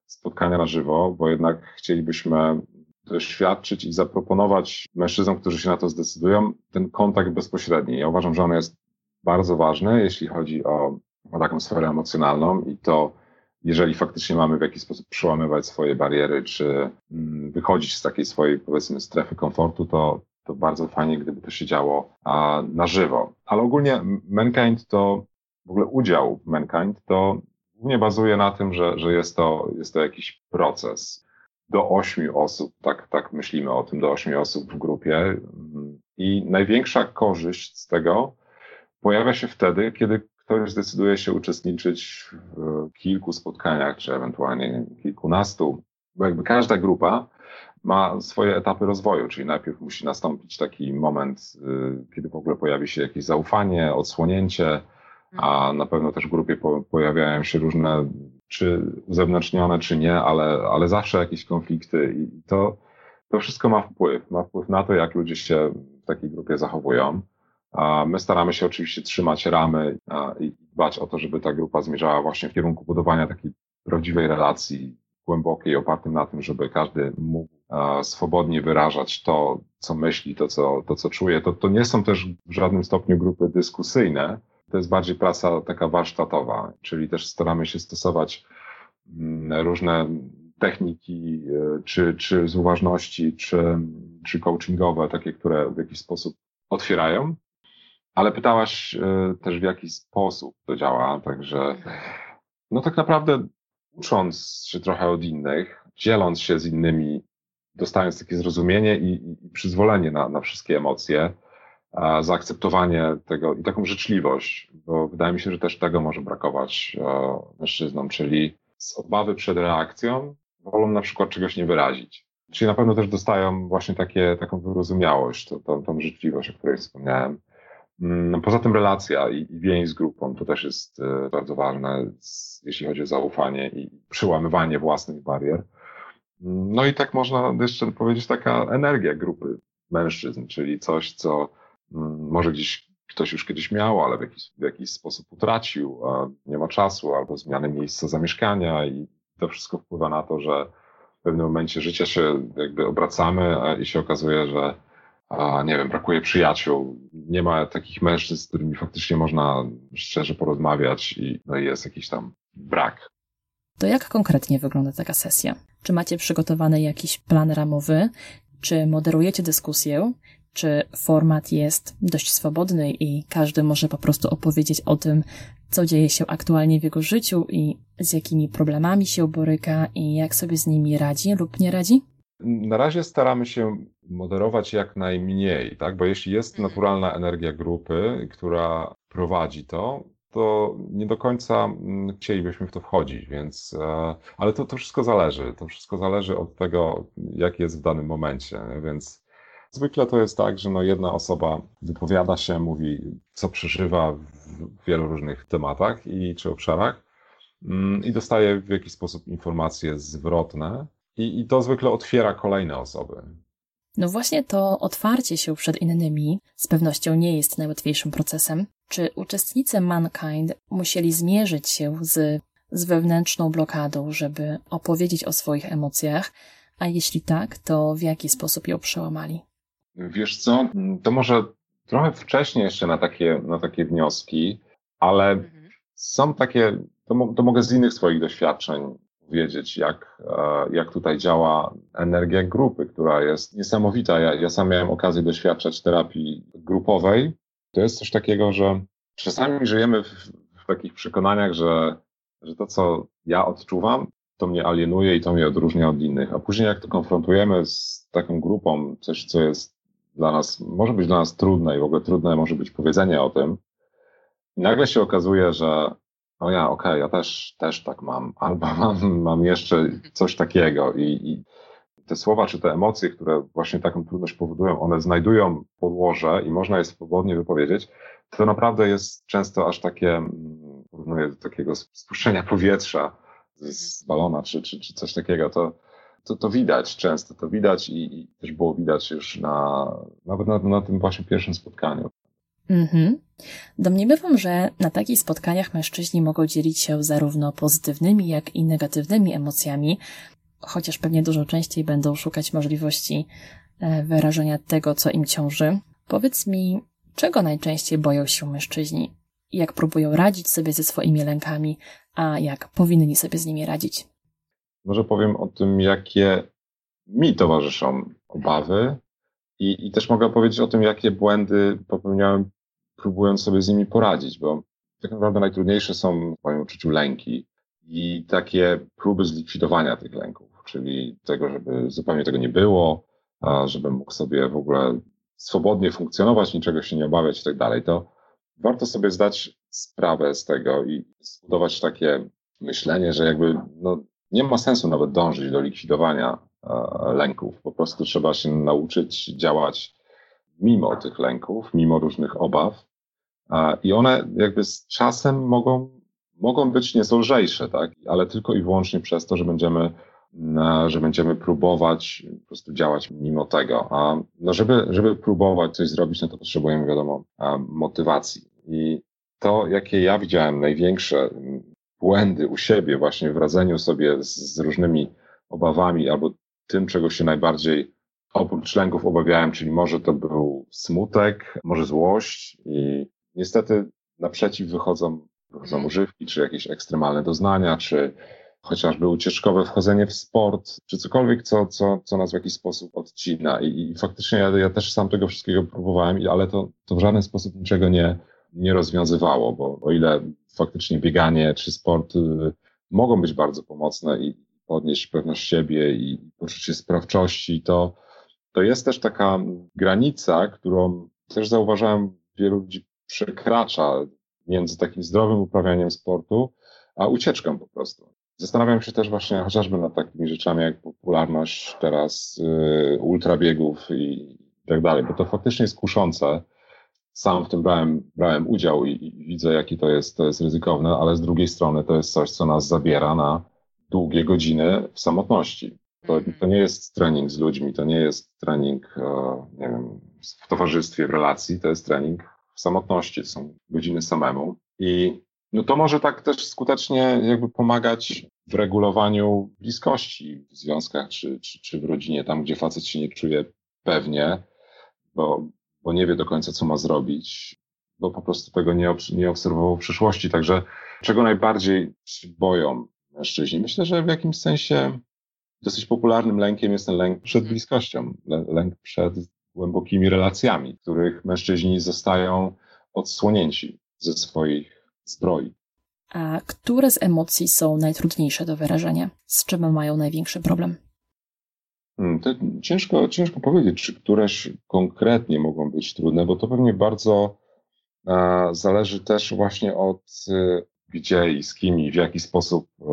spotkania na żywo, bo jednak chcielibyśmy doświadczyć i zaproponować mężczyznom, którzy się na to zdecydują, ten kontakt bezpośredni. Ja uważam, że on jest bardzo ważny, jeśli chodzi o, o taką sferę emocjonalną i to jeżeli faktycznie mamy w jakiś sposób przełamywać swoje bariery, czy mm, wychodzić z takiej swojej, powiedzmy, strefy komfortu, to, to bardzo fajnie, gdyby to się działo a, na żywo. Ale ogólnie Mankind to, w ogóle udział Mankind to głównie bazuje na tym, że, że jest, to, jest to jakiś proces. Do ośmiu osób, tak, tak myślimy o tym, do ośmiu osób w grupie. I największa korzyść z tego pojawia się wtedy, kiedy ktoś zdecyduje się uczestniczyć w kilku spotkaniach, czy ewentualnie kilkunastu, bo jakby każda grupa ma swoje etapy rozwoju, czyli najpierw musi nastąpić taki moment, y, kiedy w ogóle pojawi się jakieś zaufanie, odsłonięcie, a na pewno też w grupie pojawiają się różne, czy uzewnętrznione, czy nie, ale, ale zawsze jakieś konflikty i to, to wszystko ma wpływ. Ma wpływ na to, jak ludzie się w takiej grupie zachowują. My staramy się oczywiście trzymać ramy i dbać o to, żeby ta grupa zmierzała właśnie w kierunku budowania takiej prawdziwej relacji, głębokiej, opartym na tym, żeby każdy mógł swobodnie wyrażać to, co myśli, to, co, to, co czuje. To, to nie są też w żadnym stopniu grupy dyskusyjne, to jest bardziej praca taka warsztatowa, czyli też staramy się stosować mm, różne techniki, e, czy, czy z uważności, czy, czy coachingowe, takie, które w jakiś sposób otwierają. Ale pytałaś e, też w jaki sposób to działa, także no tak naprawdę ucząc się trochę od innych, dzieląc się z innymi, dostając takie zrozumienie i, i przyzwolenie na, na wszystkie emocje, zaakceptowanie tego i taką życzliwość, bo wydaje mi się, że też tego może brakować e, mężczyznom, czyli z obawy przed reakcją wolą na przykład czegoś nie wyrazić. Czyli na pewno też dostają właśnie takie, taką wyrozumiałość, to, tą, tą życzliwość, o której wspomniałem. Mm, poza tym relacja i, i więź z grupą to też jest e, bardzo ważne, jeśli chodzi o zaufanie i przełamywanie własnych barier. Mm, no i tak można jeszcze powiedzieć taka energia grupy mężczyzn, czyli coś, co może gdzieś ktoś już kiedyś miał, ale w jakiś, w jakiś sposób utracił, nie ma czasu albo zmiany miejsca zamieszkania i to wszystko wpływa na to, że w pewnym momencie życia się jakby obracamy i się okazuje, że nie wiem, brakuje przyjaciół, nie ma takich mężczyzn, z którymi faktycznie można szczerze porozmawiać i no jest jakiś tam brak. To jak konkretnie wygląda taka sesja? Czy macie przygotowany jakiś plan ramowy? Czy moderujecie dyskusję? Czy format jest dość swobodny i każdy może po prostu opowiedzieć o tym, co dzieje się aktualnie w jego życiu i z jakimi problemami się boryka i jak sobie z nimi radzi lub nie radzi? Na razie staramy się moderować jak najmniej, tak? Bo jeśli jest mhm. naturalna energia grupy, która prowadzi to, to nie do końca mm, chcielibyśmy w to wchodzić, więc, e, ale to, to wszystko zależy. To wszystko zależy od tego, jak jest w danym momencie, więc zwykle to jest tak, że no jedna osoba wypowiada się, mówi, co przeżywa w wielu różnych tematach i czy obszarach mm, i dostaje w jakiś sposób informacje zwrotne i, i to zwykle otwiera kolejne osoby. No właśnie to otwarcie się przed innymi z pewnością nie jest najłatwiejszym procesem. Czy uczestnicy Mankind musieli zmierzyć się z, z wewnętrzną blokadą, żeby opowiedzieć o swoich emocjach? A jeśli tak, to w jaki sposób ją przełamali? Wiesz co, to może trochę wcześniej jeszcze na takie, na takie wnioski, ale mhm. są takie, to, to mogę z innych swoich doświadczeń wiedzieć, jak, e, jak tutaj działa energia grupy, która jest niesamowita. Ja, ja sam miałem okazję doświadczać terapii grupowej. To jest coś takiego, że czasami żyjemy w, w takich przekonaniach, że, że to, co ja odczuwam, to mnie alienuje i to mnie odróżnia od innych. A później, jak to konfrontujemy z taką grupą, coś, co jest dla nas, może być dla nas trudne i w ogóle trudne może być powiedzenie o tym, i nagle się okazuje, że o ja, okej, okay, ja też, też tak mam, albo mam, mam jeszcze coś takiego. I, i te słowa czy te emocje, które właśnie taką trudność powodują, one znajdują podłoże i można je swobodnie wypowiedzieć, to naprawdę jest często aż takie, mm, porównuję do takiego spuszczenia powietrza z balona czy, czy, czy coś takiego, to, to, to widać często, to widać i, i też było widać już na, nawet na, na tym właśnie pierwszym spotkaniu. Mhm. Domniemywam, że na takich spotkaniach mężczyźni mogą dzielić się zarówno pozytywnymi, jak i negatywnymi emocjami, chociaż pewnie dużo częściej będą szukać możliwości e, wyrażenia tego, co im ciąży. Powiedz mi, czego najczęściej boją się mężczyźni? Jak próbują radzić sobie ze swoimi lękami, a jak powinni sobie z nimi radzić? Może powiem o tym, jakie mi towarzyszą obawy i, i też mogę powiedzieć o tym, jakie błędy popełniałem próbując sobie z nimi poradzić, bo tak naprawdę najtrudniejsze są w moim uczuciu lęki i takie próby zlikwidowania tych lęków, czyli tego, żeby zupełnie tego nie było, żebym mógł sobie w ogóle swobodnie funkcjonować, niczego się nie obawiać i tak dalej, to warto sobie zdać sprawę z tego i zbudować takie myślenie, że jakby no, nie ma sensu nawet dążyć do likwidowania lęków. Po prostu trzeba się nauczyć działać mimo tych lęków, mimo różnych obaw i one jakby z czasem mogą, mogą być nieco lżejsze, tak? ale tylko i wyłącznie przez to, że będziemy, że będziemy próbować po prostu działać mimo tego. A no żeby, żeby próbować coś zrobić, no to potrzebujemy, wiadomo, motywacji. I to, jakie ja widziałem największe błędy u siebie, właśnie w radzeniu sobie z, z różnymi obawami albo tym, czego się najbardziej oprócz lęków obawiałem, czyli może to był smutek, może złość i Niestety naprzeciw wychodzą, wychodzą mhm. używki, czy jakieś ekstremalne doznania, czy chociażby ucieczkowe wchodzenie w sport, czy cokolwiek, co, co, co nas w jakiś sposób odcina. I, i faktycznie ja, ja też sam tego wszystkiego próbowałem, ale to, to w żaden sposób niczego nie, nie rozwiązywało, bo o ile faktycznie bieganie czy sport y, mogą być bardzo pomocne i podnieść pewność siebie i poczucie sprawczości, to, to jest też taka granica, którą też zauważałem wielu ludzi przekracza między takim zdrowym uprawianiem sportu, a ucieczką po prostu. Zastanawiam się też właśnie chociażby nad takimi rzeczami jak popularność teraz y, ultrabiegów i tak dalej, bo to faktycznie jest kuszące. Sam w tym brałem, brałem udział i, i widzę, jaki to jest, to jest ryzykowne, ale z drugiej strony to jest coś, co nas zabiera na długie godziny w samotności. To, to nie jest trening z ludźmi, to nie jest trening, e, nie wiem, w towarzystwie, w relacji, to jest trening w samotności, są godziny samemu. I no to może tak też skutecznie jakby pomagać w regulowaniu bliskości w związkach czy, czy, czy w rodzinie, tam gdzie facet się nie czuje pewnie, bo, bo nie wie do końca, co ma zrobić, bo po prostu tego nie, nie obserwował w przyszłości. Także czego najbardziej się boją mężczyźni? Myślę, że w jakimś sensie dosyć popularnym lękiem jest ten lęk przed bliskością, lęk przed głębokimi relacjami, w których mężczyźni zostają odsłonięci ze swoich zbroi. A które z emocji są najtrudniejsze do wyrażenia? Z czym mają największy problem? To ciężko, ciężko powiedzieć, czy któreś konkretnie mogą być trudne, bo to pewnie bardzo zależy też właśnie od y, gdzie i z kim i w jaki sposób y,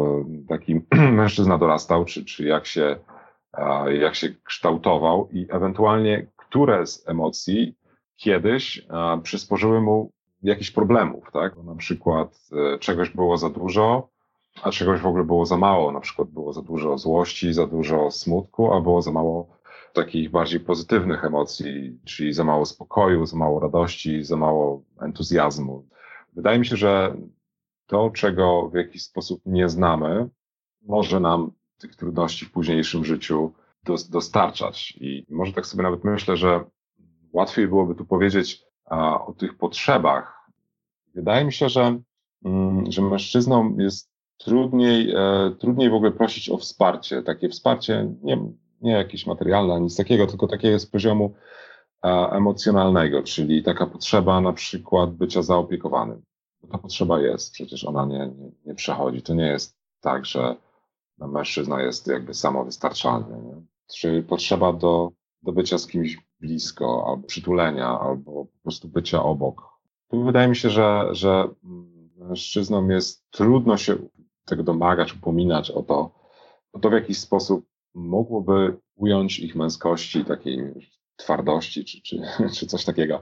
taki mężczyzna dorastał, czy, czy jak, się, jak się kształtował i ewentualnie które z emocji kiedyś przysporzyły mu jakichś problemów, tak? Na przykład czegoś było za dużo, a czegoś w ogóle było za mało. Na przykład było za dużo złości, za dużo smutku, a było za mało takich bardziej pozytywnych emocji, czyli za mało spokoju, za mało radości, za mało entuzjazmu. Wydaje mi się, że to, czego w jakiś sposób nie znamy, może nam tych trudności w późniejszym życiu dostarczać. I może tak sobie nawet myślę, że łatwiej byłoby tu powiedzieć o tych potrzebach. Wydaje mi się, że, mm, że mężczyznom jest trudniej, e, trudniej w ogóle prosić o wsparcie. Takie wsparcie, nie, nie jakieś materialne, nic takiego, tylko takie z poziomu emocjonalnego, czyli taka potrzeba na przykład bycia zaopiekowanym. Ta potrzeba jest, przecież ona nie, nie, nie przechodzi. To nie jest tak, że mężczyzna jest jakby samowystarczalny. Nie? Czy potrzeba do, do bycia z kimś blisko, albo przytulenia, albo po prostu bycia obok. Tu wydaje mi się, że, że mężczyznom jest trudno się tego domagać, upominać o to, o to w jakiś sposób mogłoby ująć ich męskości, takiej twardości, czy, czy, czy coś takiego.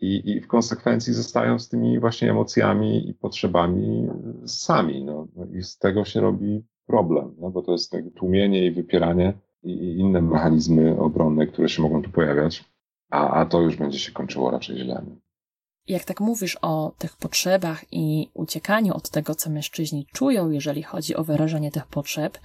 I, I w konsekwencji zostają z tymi właśnie emocjami i potrzebami sami. No, I z tego się robi problem, no, bo to jest tłumienie i wypieranie i, i inne mechanizmy obronne, które się mogą tu pojawiać, a, a to już będzie się kończyło raczej źle. Jak tak mówisz o tych potrzebach i uciekaniu od tego, co mężczyźni czują, jeżeli chodzi o wyrażanie tych potrzeb,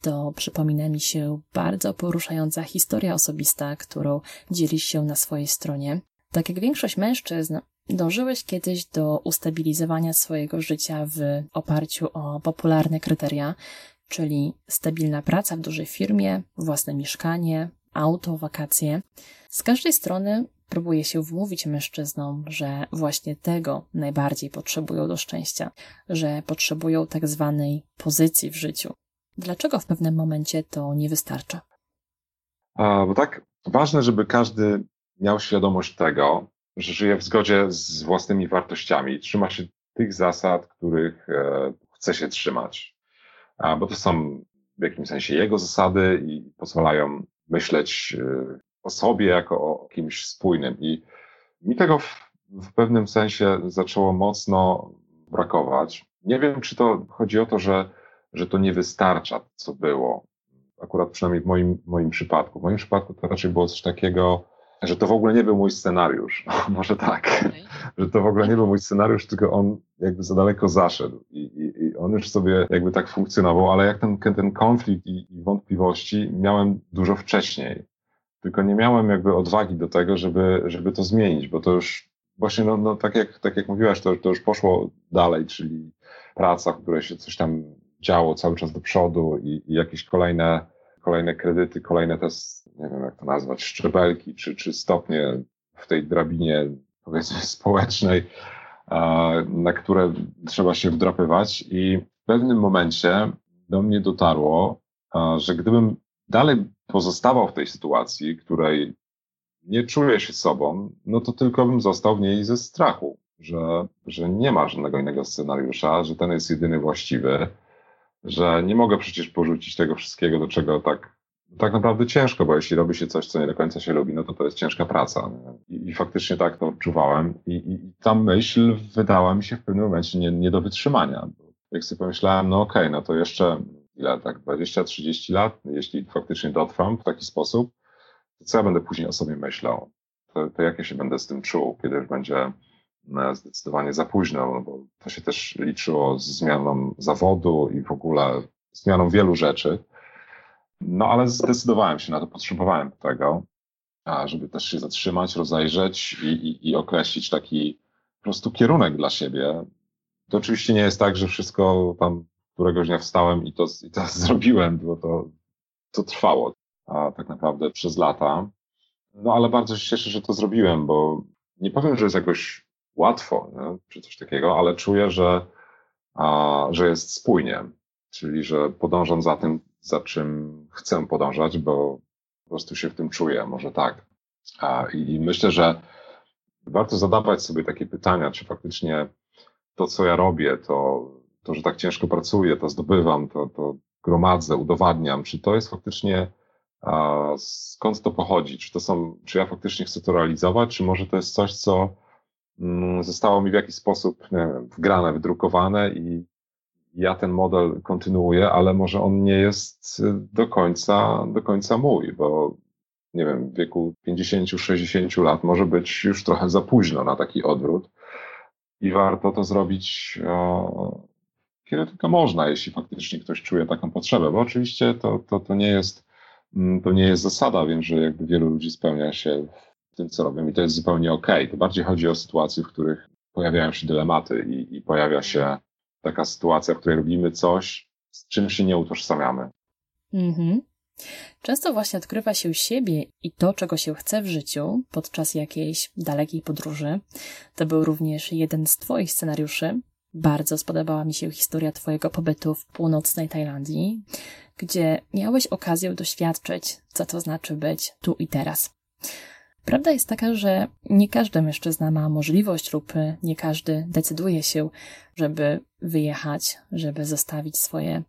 to przypomina mi się bardzo poruszająca historia osobista, którą dzielisz się na swojej stronie. Tak jak większość mężczyzn, dążyłeś kiedyś do ustabilizowania swojego życia w oparciu o popularne kryteria, czyli stabilna praca w dużej firmie, własne mieszkanie, auto, wakacje. Z każdej strony próbuje się wmówić mężczyznom, że właśnie tego najbardziej potrzebują do szczęścia, że potrzebują tak zwanej pozycji w życiu. Dlaczego w pewnym momencie to nie wystarcza? A, bo tak, ważne, żeby każdy miał świadomość tego, że żyje w zgodzie z własnymi wartościami, trzyma się tych zasad, których e, chce się trzymać. Bo to są w jakimś sensie jego zasady i pozwalają myśleć e, o sobie jako o kimś spójnym. I mi tego w, w pewnym sensie zaczęło mocno brakować. Nie wiem, czy to chodzi o to, że że to nie wystarcza, co było. Akurat przynajmniej w moim, moim przypadku. W moim przypadku to raczej było coś takiego, że to w ogóle nie był mój scenariusz. Może tak. Okay. Że to w ogóle nie był mój scenariusz, tylko on jakby za daleko zaszedł i, i, i on już sobie jakby tak funkcjonował, ale jak ten, ten konflikt i, i wątpliwości miałem dużo wcześniej. Tylko nie miałem jakby odwagi do tego, żeby, żeby to zmienić, bo to już właśnie, no, no tak, jak, tak jak mówiłaś, to, to już poszło dalej, czyli praca, w której się coś tam działo cały czas do przodu i, i jakieś kolejne, kolejne kredyty, kolejne te, nie wiem jak to nazwać, szczebelki czy, czy stopnie w tej drabinie, powiedzmy, społecznej, na które trzeba się wdrapywać. I w pewnym momencie do mnie dotarło, że gdybym dalej pozostawał w tej sytuacji, której nie czuję się sobą, no to tylko bym został w niej ze strachu, że, że nie ma żadnego innego scenariusza, że ten jest jedyny właściwy że nie mogę przecież porzucić tego wszystkiego, do czego tak, tak naprawdę ciężko, bo jeśli robi się coś, co nie do końca się lubi, no to to jest ciężka praca. I, i faktycznie tak to odczuwałem. I, I, I ta myśl wydała mi się w pewnym momencie nie, nie do wytrzymania. Jak sobie pomyślałem, no okej, okay, no to jeszcze ile, tak 20-30 lat, jeśli faktycznie dotrwam w taki sposób, to co ja będę później o sobie myślał? To, to jak ja się będę z tym czuł, kiedy już będzie zdecydowanie za późno, no bo to się też liczyło z zmianą zawodu i w ogóle zmianą wielu rzeczy. No ale zdecydowałem się na to, potrzebowałem tego, żeby też się zatrzymać, rozejrzeć i, i, i określić taki po prostu kierunek dla siebie. To oczywiście nie jest tak, że wszystko tam któregoś dnia wstałem i to, i to zrobiłem, bo to, to trwało a tak naprawdę przez lata. No ale bardzo się cieszę, że to zrobiłem, bo nie powiem, że jest jakoś łatwo, nie? czy coś takiego, ale czuję, że, a, że jest spójnie, czyli że podążam za tym, za czym chcę podążać, bo po prostu się w tym czuję, może tak. A, i, I myślę, że warto zadawać sobie takie pytania, czy faktycznie to, co ja robię, to, to że tak ciężko pracuję, to zdobywam, to, to gromadzę, udowadniam, czy to jest faktycznie, a, skąd to pochodzi, czy to są, czy ja faktycznie chcę to realizować, czy może to jest coś, co mm, zostało mi w jakiś sposób nie wiem, wgrane, wydrukowane i ja ten model kontynuuję, ale może on nie jest do końca, do końca mój, bo nie wiem, w wieku 50-60 lat może być już trochę za późno na taki odwrót i warto to zrobić kiedy tylko można, jeśli faktycznie ktoś czuje taką potrzebę, bo oczywiście to, to, to, nie jest, mm, to nie jest zasada, wiem, że jakby wielu ludzi spełnia się w tym, co robią i to jest zupełnie okej. To bardziej chodzi o sytuacje, w których pojawiają się dylematy i, i pojawia się taka sytuacja, w której robimy coś, z czym się nie utożsamiamy. Mhm. Często właśnie odkrywa się siebie i to, czego się chce w życiu podczas jakiejś dalekiej podróży. To był również jeden z Twoich scenariuszy. Bardzo spodobała mi się historia Twojego pobytu w północnej Tajlandii, gdzie miałeś okazję doświadczyć, co to znaczy być tu i teraz. Prawda jest taka, że nie każdy mężczyzna ma możliwość lub nie każdy decyduje się, żeby wyjechać, żeby zostawić swoje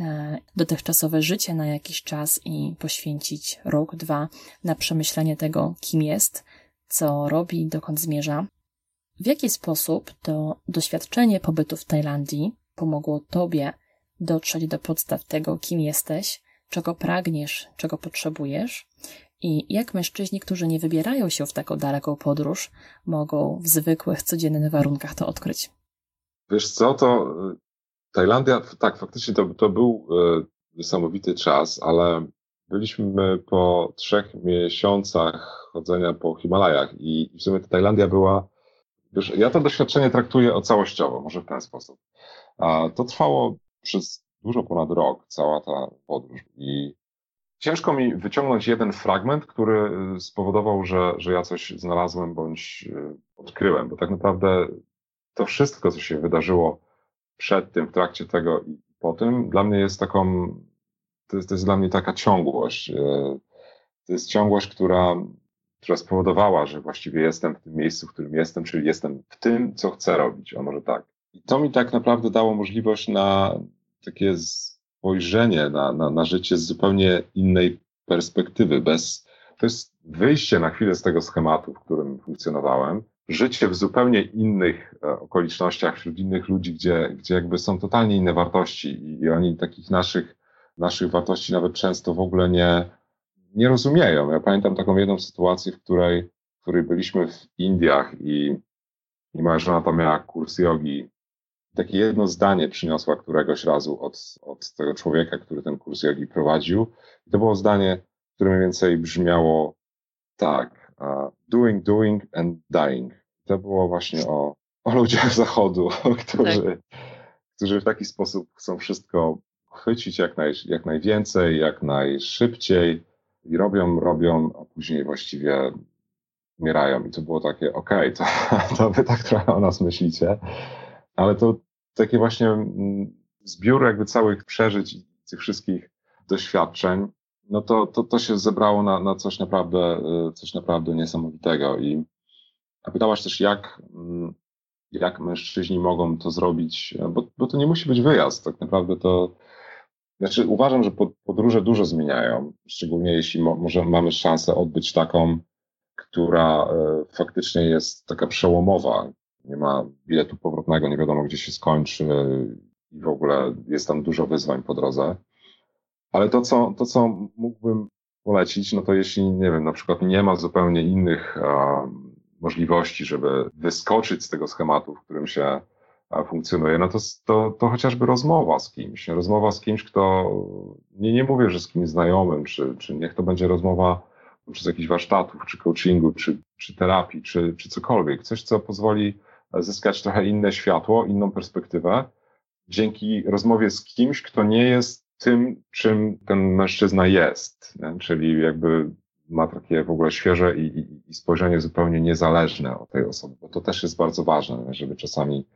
e, dotychczasowe życie na jakiś czas i poświęcić rok, dwa na przemyślenie tego, kim jest, co robi, dokąd zmierza. W jaki sposób to doświadczenie pobytu w Tajlandii pomogło Tobie dotrzeć do podstaw tego, kim jesteś, czego pragniesz, czego potrzebujesz i jak mężczyźni, którzy nie wybierają się w taką daleką podróż, mogą w zwykłych, codziennych warunkach to odkryć? Wiesz co, to y, Tajlandia, tak, faktycznie to, to był y, niesamowity czas, ale byliśmy po trzech miesiącach chodzenia po Himalajach i w sumie ta Tajlandia była, wiesz, ja to doświadczenie traktuję całościowo, może w ten sposób. To trwało przez dużo ponad rok, cała ta podróż i Ciężko mi wyciągnąć jeden fragment, który y, spowodował, że, że ja coś znalazłem bądź y, odkryłem, bo tak naprawdę to wszystko, co się wydarzyło przed tym, w trakcie tego i po tym, dla mnie jest taką, to jest, to jest dla mnie taka ciągłość. Y, to jest ciągłość, która, która spowodowała, że właściwie jestem w tym miejscu, w którym jestem, czyli jestem w tym, co chcę robić, a może tak. I to mi tak naprawdę dało możliwość na takie spojrzenie na, na, na życie z zupełnie innej perspektywy, bez, to jest wyjście na chwilę z tego schematu, w którym funkcjonowałem, życie w zupełnie innych e, okolicznościach, wśród innych ludzi, gdzie, gdzie jakby są totalnie inne wartości i, oni takich naszych, naszych wartości nawet często w ogóle nie, nie rozumieją. Ja pamiętam taką jedną sytuację, w której, w której byliśmy w Indiach i, i moja żona tam miała kurs jogi takie jedno zdanie przyniosła któregoś razu od, od tego człowieka, który ten kurs jogi prowadził. I to było zdanie, które mniej więcej brzmiało tak, uh, doing, doing and dying. To było właśnie o, o ludziach zachodu, którzy, tak. którzy w taki sposób chcą wszystko chwycić jak, naj, jak najwięcej, jak najszybciej i robią, robią, a później właściwie umierają. I to było takie, okej, okay, to, to wy tak trochę o nas myślicie. Ale to takie właśnie mm, zbiór jakby całych przeżyć i tych wszystkich doświadczeń, no to, to, to się zebrało na, na coś naprawdę, y, coś naprawdę niesamowitego. I a pytałaś też, jak, mm, jak mężczyźni mogą to zrobić, bo, bo to nie musi być wyjazd. Tak naprawdę to, znaczy uważam, że podróże dużo zmieniają, szczególnie jeśli mo, może mamy szansę odbyć taką, która y, faktycznie jest taka przełomowa, nie ma biletu powrotnego, nie wiadomo gdzie się skończy i w ogóle jest tam dużo wyzwań po drodze. Ale to, co, to, co mógłbym polecić, no to jeśli, nie wiem, na przykład nie ma zupełnie innych a, możliwości, żeby wyskoczyć z tego schematu, w którym się funkcjonuje, no to, to, to chociażby rozmowa z kimś. Rozmowa z kimś, kto, nie, nie mówię, że z kimś znajomym, czy, czy niech to będzie rozmowa przez jakichś warsztatów, czy coachingu, czy, czy terapii, czy, czy cokolwiek. Coś, co pozwoli zyskać trochę inne światło, inną perspektywę, dzięki rozmowie z kimś, kto nie jest tym, czym ten mężczyzna jest, nie? czyli jakby ma takie w ogóle świeże i, i, i, spojrzenie zupełnie niezależne od tej osoby, bo to też jest bardzo ważne, żeby czasami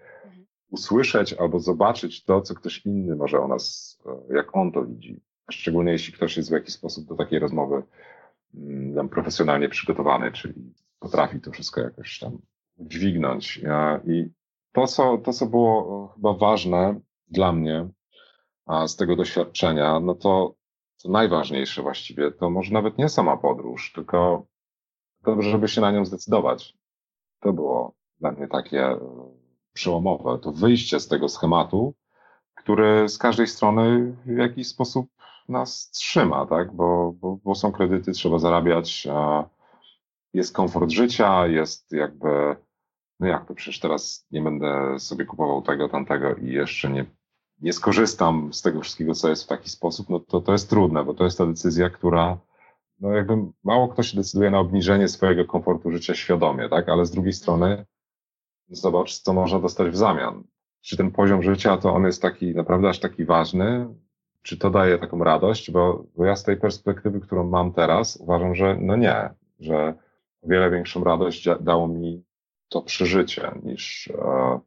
usłyszeć albo zobaczyć to, co ktoś inny może o nas, e, jak on to widzi. Szczególnie jeśli ktoś jest w jakiś sposób do takiej rozmowy mm, profesjonalnie przygotowany, czyli potrafi to wszystko jakoś tam dźwignąć. I to, co, to, co było chyba ważne dla mnie z tego doświadczenia, no to, to najważniejsze właściwie, to może nawet nie sama podróż, tylko to, żeby się na nią zdecydować. To było dla mnie takie e, przełomowe, to wyjście z tego schematu, który z każdej strony w jakiś sposób nas trzyma, tak? Bo, bo, bo są kredyty, trzeba zarabiać, jest komfort życia, jest jakby, no jak to przecież teraz nie będę sobie kupował tego, tamtego i jeszcze nie, nie skorzystam z tego wszystkiego, co jest w taki sposób, no to to jest trudne, bo to jest ta decyzja, która, no jakby mało kto się decyduje na obniżenie swojego komfortu życia świadomie, tak? Ale z drugiej strony zobacz, co można dostać w zamian. Czy ten poziom życia, to on jest taki, naprawdę aż taki ważny? Czy to daje taką radość? Bo, bo ja z tej perspektywy, którą mam teraz, uważam, że no nie, że o wiele większą radość dało mi to przeżycie niż, e,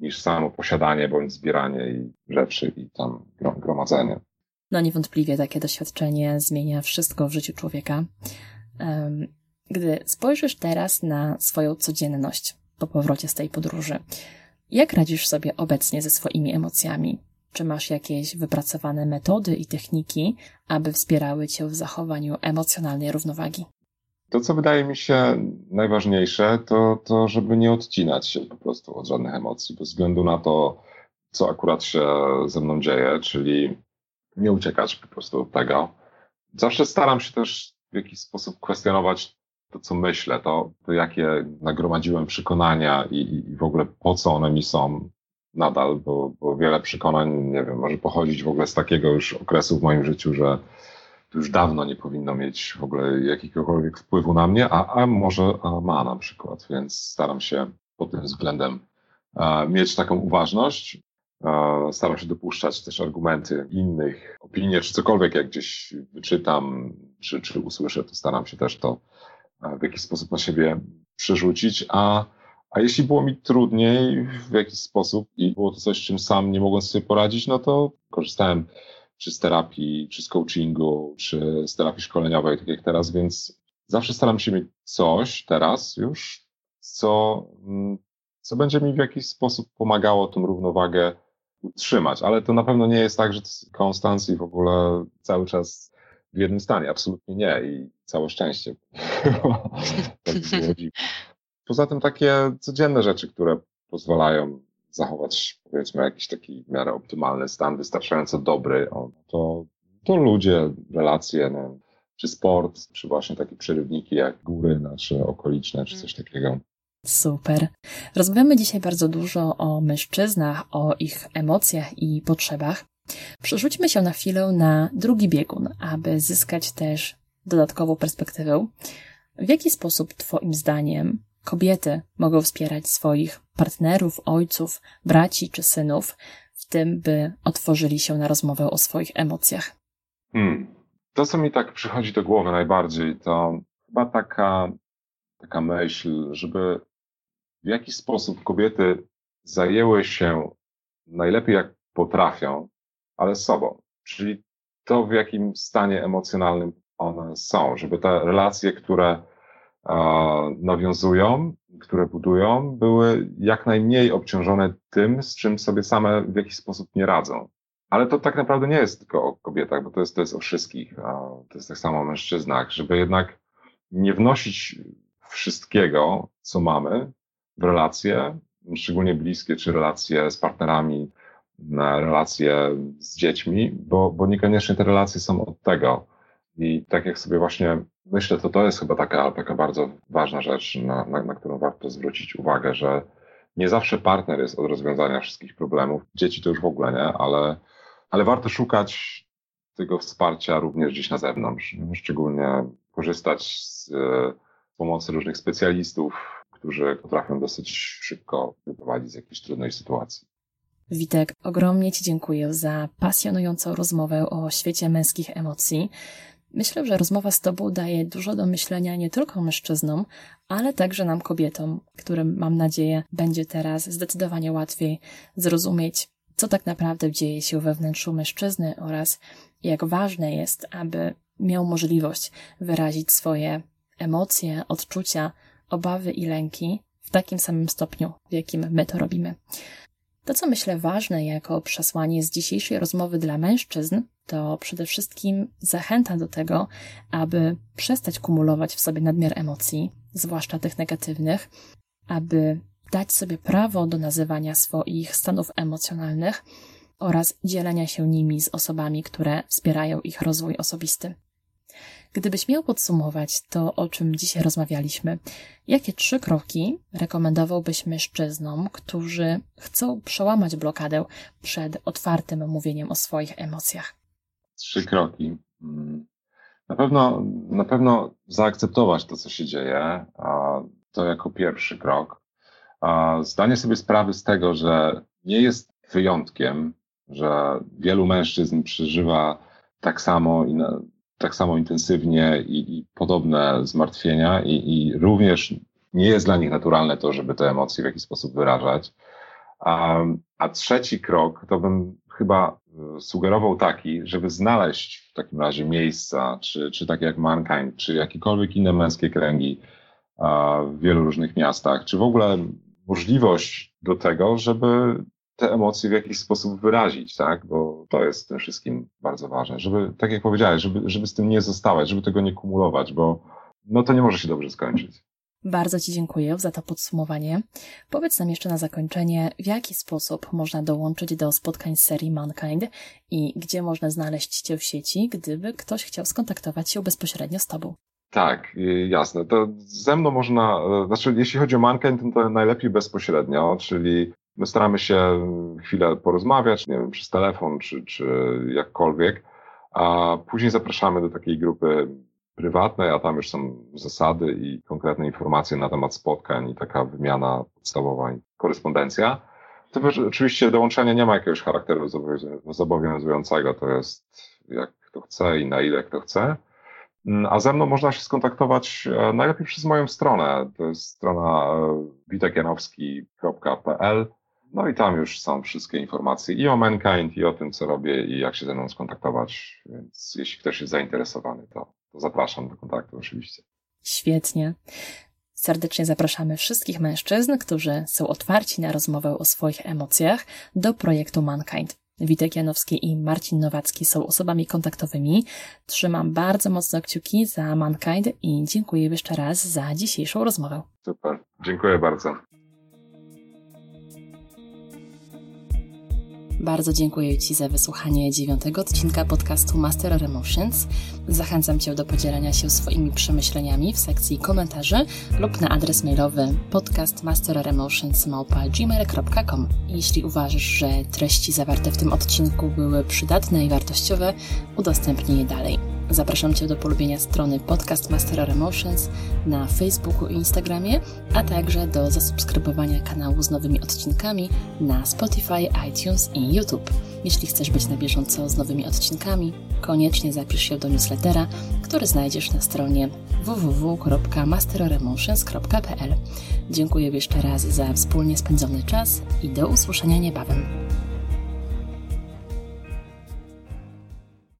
niż samo posiadanie bądź zbieranie i rzeczy i tam gromadzenie. No niewątpliwie takie doświadczenie zmienia wszystko w życiu człowieka. Gdy spojrzysz teraz na swoją codzienność po powrocie z tej podróży, jak radzisz sobie obecnie ze swoimi emocjami? Czy masz jakieś wypracowane metody i techniki, aby wspierały cię w zachowaniu emocjonalnej równowagi? To, co wydaje mi się najważniejsze, to, to żeby nie odcinać się po prostu od żadnych emocji, bez względu na to, co akurat się ze mną dzieje, czyli nie uciekać po prostu od tego. Zawsze staram się też w jakiś sposób kwestionować to, co myślę, to, to jakie nagromadziłem przekonania i, i w ogóle po co one mi są nadal, bo, bo wiele przekonań, nie wiem, może pochodzić w ogóle z takiego już okresu w moim życiu, że to już dawno nie powinno mieć w ogóle jakiegokolwiek wpływu na mnie, a, a może a ma na przykład, więc staram się pod tym względem a, mieć taką uważność. A, staram się dopuszczać też argumenty innych, opinie, czy cokolwiek, jak gdzieś wyczytam, czy, czy usłyszę, to staram się też to w jakiś sposób na siebie przerzucić, a, a jeśli było mi trudniej w jakiś sposób i było to coś, czym sam nie mogłem sobie poradzić, no to korzystałem czy z terapii, czy z coachingu, czy z terapii szkoleniowej, tak jak teraz, więc zawsze staram się mieć coś teraz już, co, mm, co będzie mi w jakiś sposób pomagało tą równowagę utrzymać, ale to na pewno nie jest tak, że to jest konstancji w ogóle cały czas w jednym stanie, absolutnie nie i całe szczęście. Poza tym takie codzienne rzeczy, które pozwalają zachować powiedzmy jakiś taki w miarę optymalny stan, wystarczająco dobry, to, to ludzie, relacje, no, czy sport, czy właśnie takie przerywniki jak góry nasze okoliczne, czy coś takiego. Super. Rozmawiamy dzisiaj bardzo dużo o mężczyznach, o ich emocjach i potrzebach. Przerzućmy się na chwilę na drugi biegun, aby zyskać też dodatkową perspektywę. W jaki sposób Twoim zdaniem kobiety mogą wspierać swoich partnerów, ojców, braci czy synów w tym, by otworzyli się na rozmowę o swoich emocjach? Hmm. To, co mi tak przychodzi do głowy najbardziej, to chyba taka, taka myśl, żeby w jakiś sposób kobiety zajęły się najlepiej jak potrafią, ale sobą. Czyli to, w jakim stanie emocjonalnym one są, żeby te relacje, które nawiązują, które budują, były jak najmniej obciążone tym, z czym sobie same w jakiś sposób nie radzą. Ale to tak naprawdę nie jest tylko o kobietach, bo to jest, to jest o wszystkich. To jest tak samo o mężczyznach, żeby jednak nie wnosić wszystkiego, co mamy w relacje, szczególnie bliskie, czy relacje z partnerami, relacje z dziećmi, bo, bo niekoniecznie te relacje są od tego. I tak jak sobie właśnie myślę, to to jest chyba taka, taka bardzo ważna rzecz, na, na, na którą warto zwrócić uwagę, że nie zawsze partner jest od rozwiązania wszystkich problemów. Dzieci to już w ogóle nie, ale, ale warto szukać tego wsparcia również gdzieś na zewnątrz. Szczególnie korzystać z pomocy różnych specjalistów, którzy potrafią dosyć szybko wyprowadzić z jakiejś trudnej sytuacji. Witek, ogromnie Ci dziękuję za pasjonującą rozmowę o świecie męskich emocji. Myślę, że rozmowa z Tobą daje dużo do myślenia nie tylko mężczyznom, ale także nam kobietom, którym mam nadzieję będzie teraz zdecydowanie łatwiej zrozumieć, co tak naprawdę dzieje się we wnętrzu mężczyzny oraz jak ważne jest, aby miał możliwość wyrazić swoje emocje, odczucia obawy i lęki w takim samym stopniu, w jakim my to robimy. To, co myślę ważne jako przesłanie z dzisiejszej rozmowy dla mężczyzn, to przede wszystkim zachęta do tego, aby przestać kumulować w sobie nadmiar emocji, zwłaszcza tych negatywnych, aby dać sobie prawo do nazywania swoich stanów emocjonalnych oraz dzielenia się nimi z osobami, które wspierają ich rozwój osobisty. Gdybyś miał podsumować to, o czym dzisiaj rozmawialiśmy, jakie trzy kroki rekomendowałbyś mężczyznom, którzy chcą przełamać blokadę przed otwartym mówieniem o swoich emocjach? Trzy kroki. Mm. Na pewno, na pewno zaakceptować to, co się dzieje, to jako pierwszy krok. Zdanie sobie sprawy z tego, że nie jest wyjątkiem, że wielu mężczyzn przeżywa tak samo i na, tak samo intensywnie i, i podobne zmartwienia i, i, również nie jest dla nich naturalne to, żeby te emocje w jakiś sposób wyrażać. A, a trzeci krok to bym chyba e, sugerował taki, żeby znaleźć w takim razie miejsca, czy, czy takie jak Mankind, czy jakiekolwiek inne męskie kręgi w wielu różnych miastach, czy w ogóle możliwość do tego, żeby te emocje w jakiś sposób wyrazić, tak? Bo to jest tym wszystkim bardzo ważne, żeby, tak jak powiedziałeś, żeby, żeby z tym nie zostawać, żeby tego nie kumulować, bo no to nie może się dobrze skończyć. Bardzo Ci dziękuję za to podsumowanie. Powiedz nam jeszcze na zakończenie, w jaki sposób można dołączyć do spotkań z serii Mankind i gdzie można znaleźć Cię w sieci, gdyby ktoś chciał skontaktować się bezpośrednio z Tobą. Tak, jasne. To ze mną można, e, znaczy jeśli chodzi o Mankind, to najlepiej bezpośrednio, czyli My staramy się chwilę porozmawiać, nie wiem, przez telefon czy, czy jakkolwiek, a później zapraszamy do takiej grupy prywatnej, a tam już są zasady i konkretne informacje na temat spotkań i taka wymiana podstawowa i korespondencja. To oczywiście dołączenie nie ma jakiegoś charakteru zobowiązującego, to jest jak kto chce i na ile kto chce. A ze mną można się skontaktować e, najlepiej przez moją stronę. To jest strona e, witekianowski.pl no i tam już są wszystkie informacje i o Mankind, i o tym, co robię, i jak się ze mną skontaktować. Więc jeśli ktoś jest zainteresowany, to, to zapraszam do kontaktu oczywiście. Świetnie. Serdecznie zapraszamy wszystkich mężczyzn, którzy są otwarci na rozmowę o swoich emocjach, do projektu Mankind. Witek Janowski i Marcin Nowacki są osobami kontaktowymi. Trzymam bardzo mocno kciuki za Mankind i dziękuję jeszcze raz za dzisiejszą rozmowę. Super, dziękuję bardzo. Bardzo dziękuję Ci za wysłuchanie dziewiątego odcinka podcastu Master of Emotions. Zachęcam Cię do podzielenia się swoimi przemyśleniami w sekcji komentarzy lub na adres mailowy podcastmasteroremotions.gmail.com Jeśli uważasz, że treści zawarte w tym odcinku były przydatne i wartościowe, udostępnij je dalej. Zapraszam Cię do polubienia strony Podcast Master Emotions na Facebooku i Instagramie, a także do zasubskrybowania kanału z nowymi odcinkami na Spotify, iTunes i YouTube. Jeśli chcesz być na bieżąco z nowymi odcinkami, koniecznie zapisz się do newslettera, który znajdziesz na stronie www.masteroremotions.pl. Dziękuję jeszcze raz za wspólnie spędzony czas i do usłyszenia niebawem.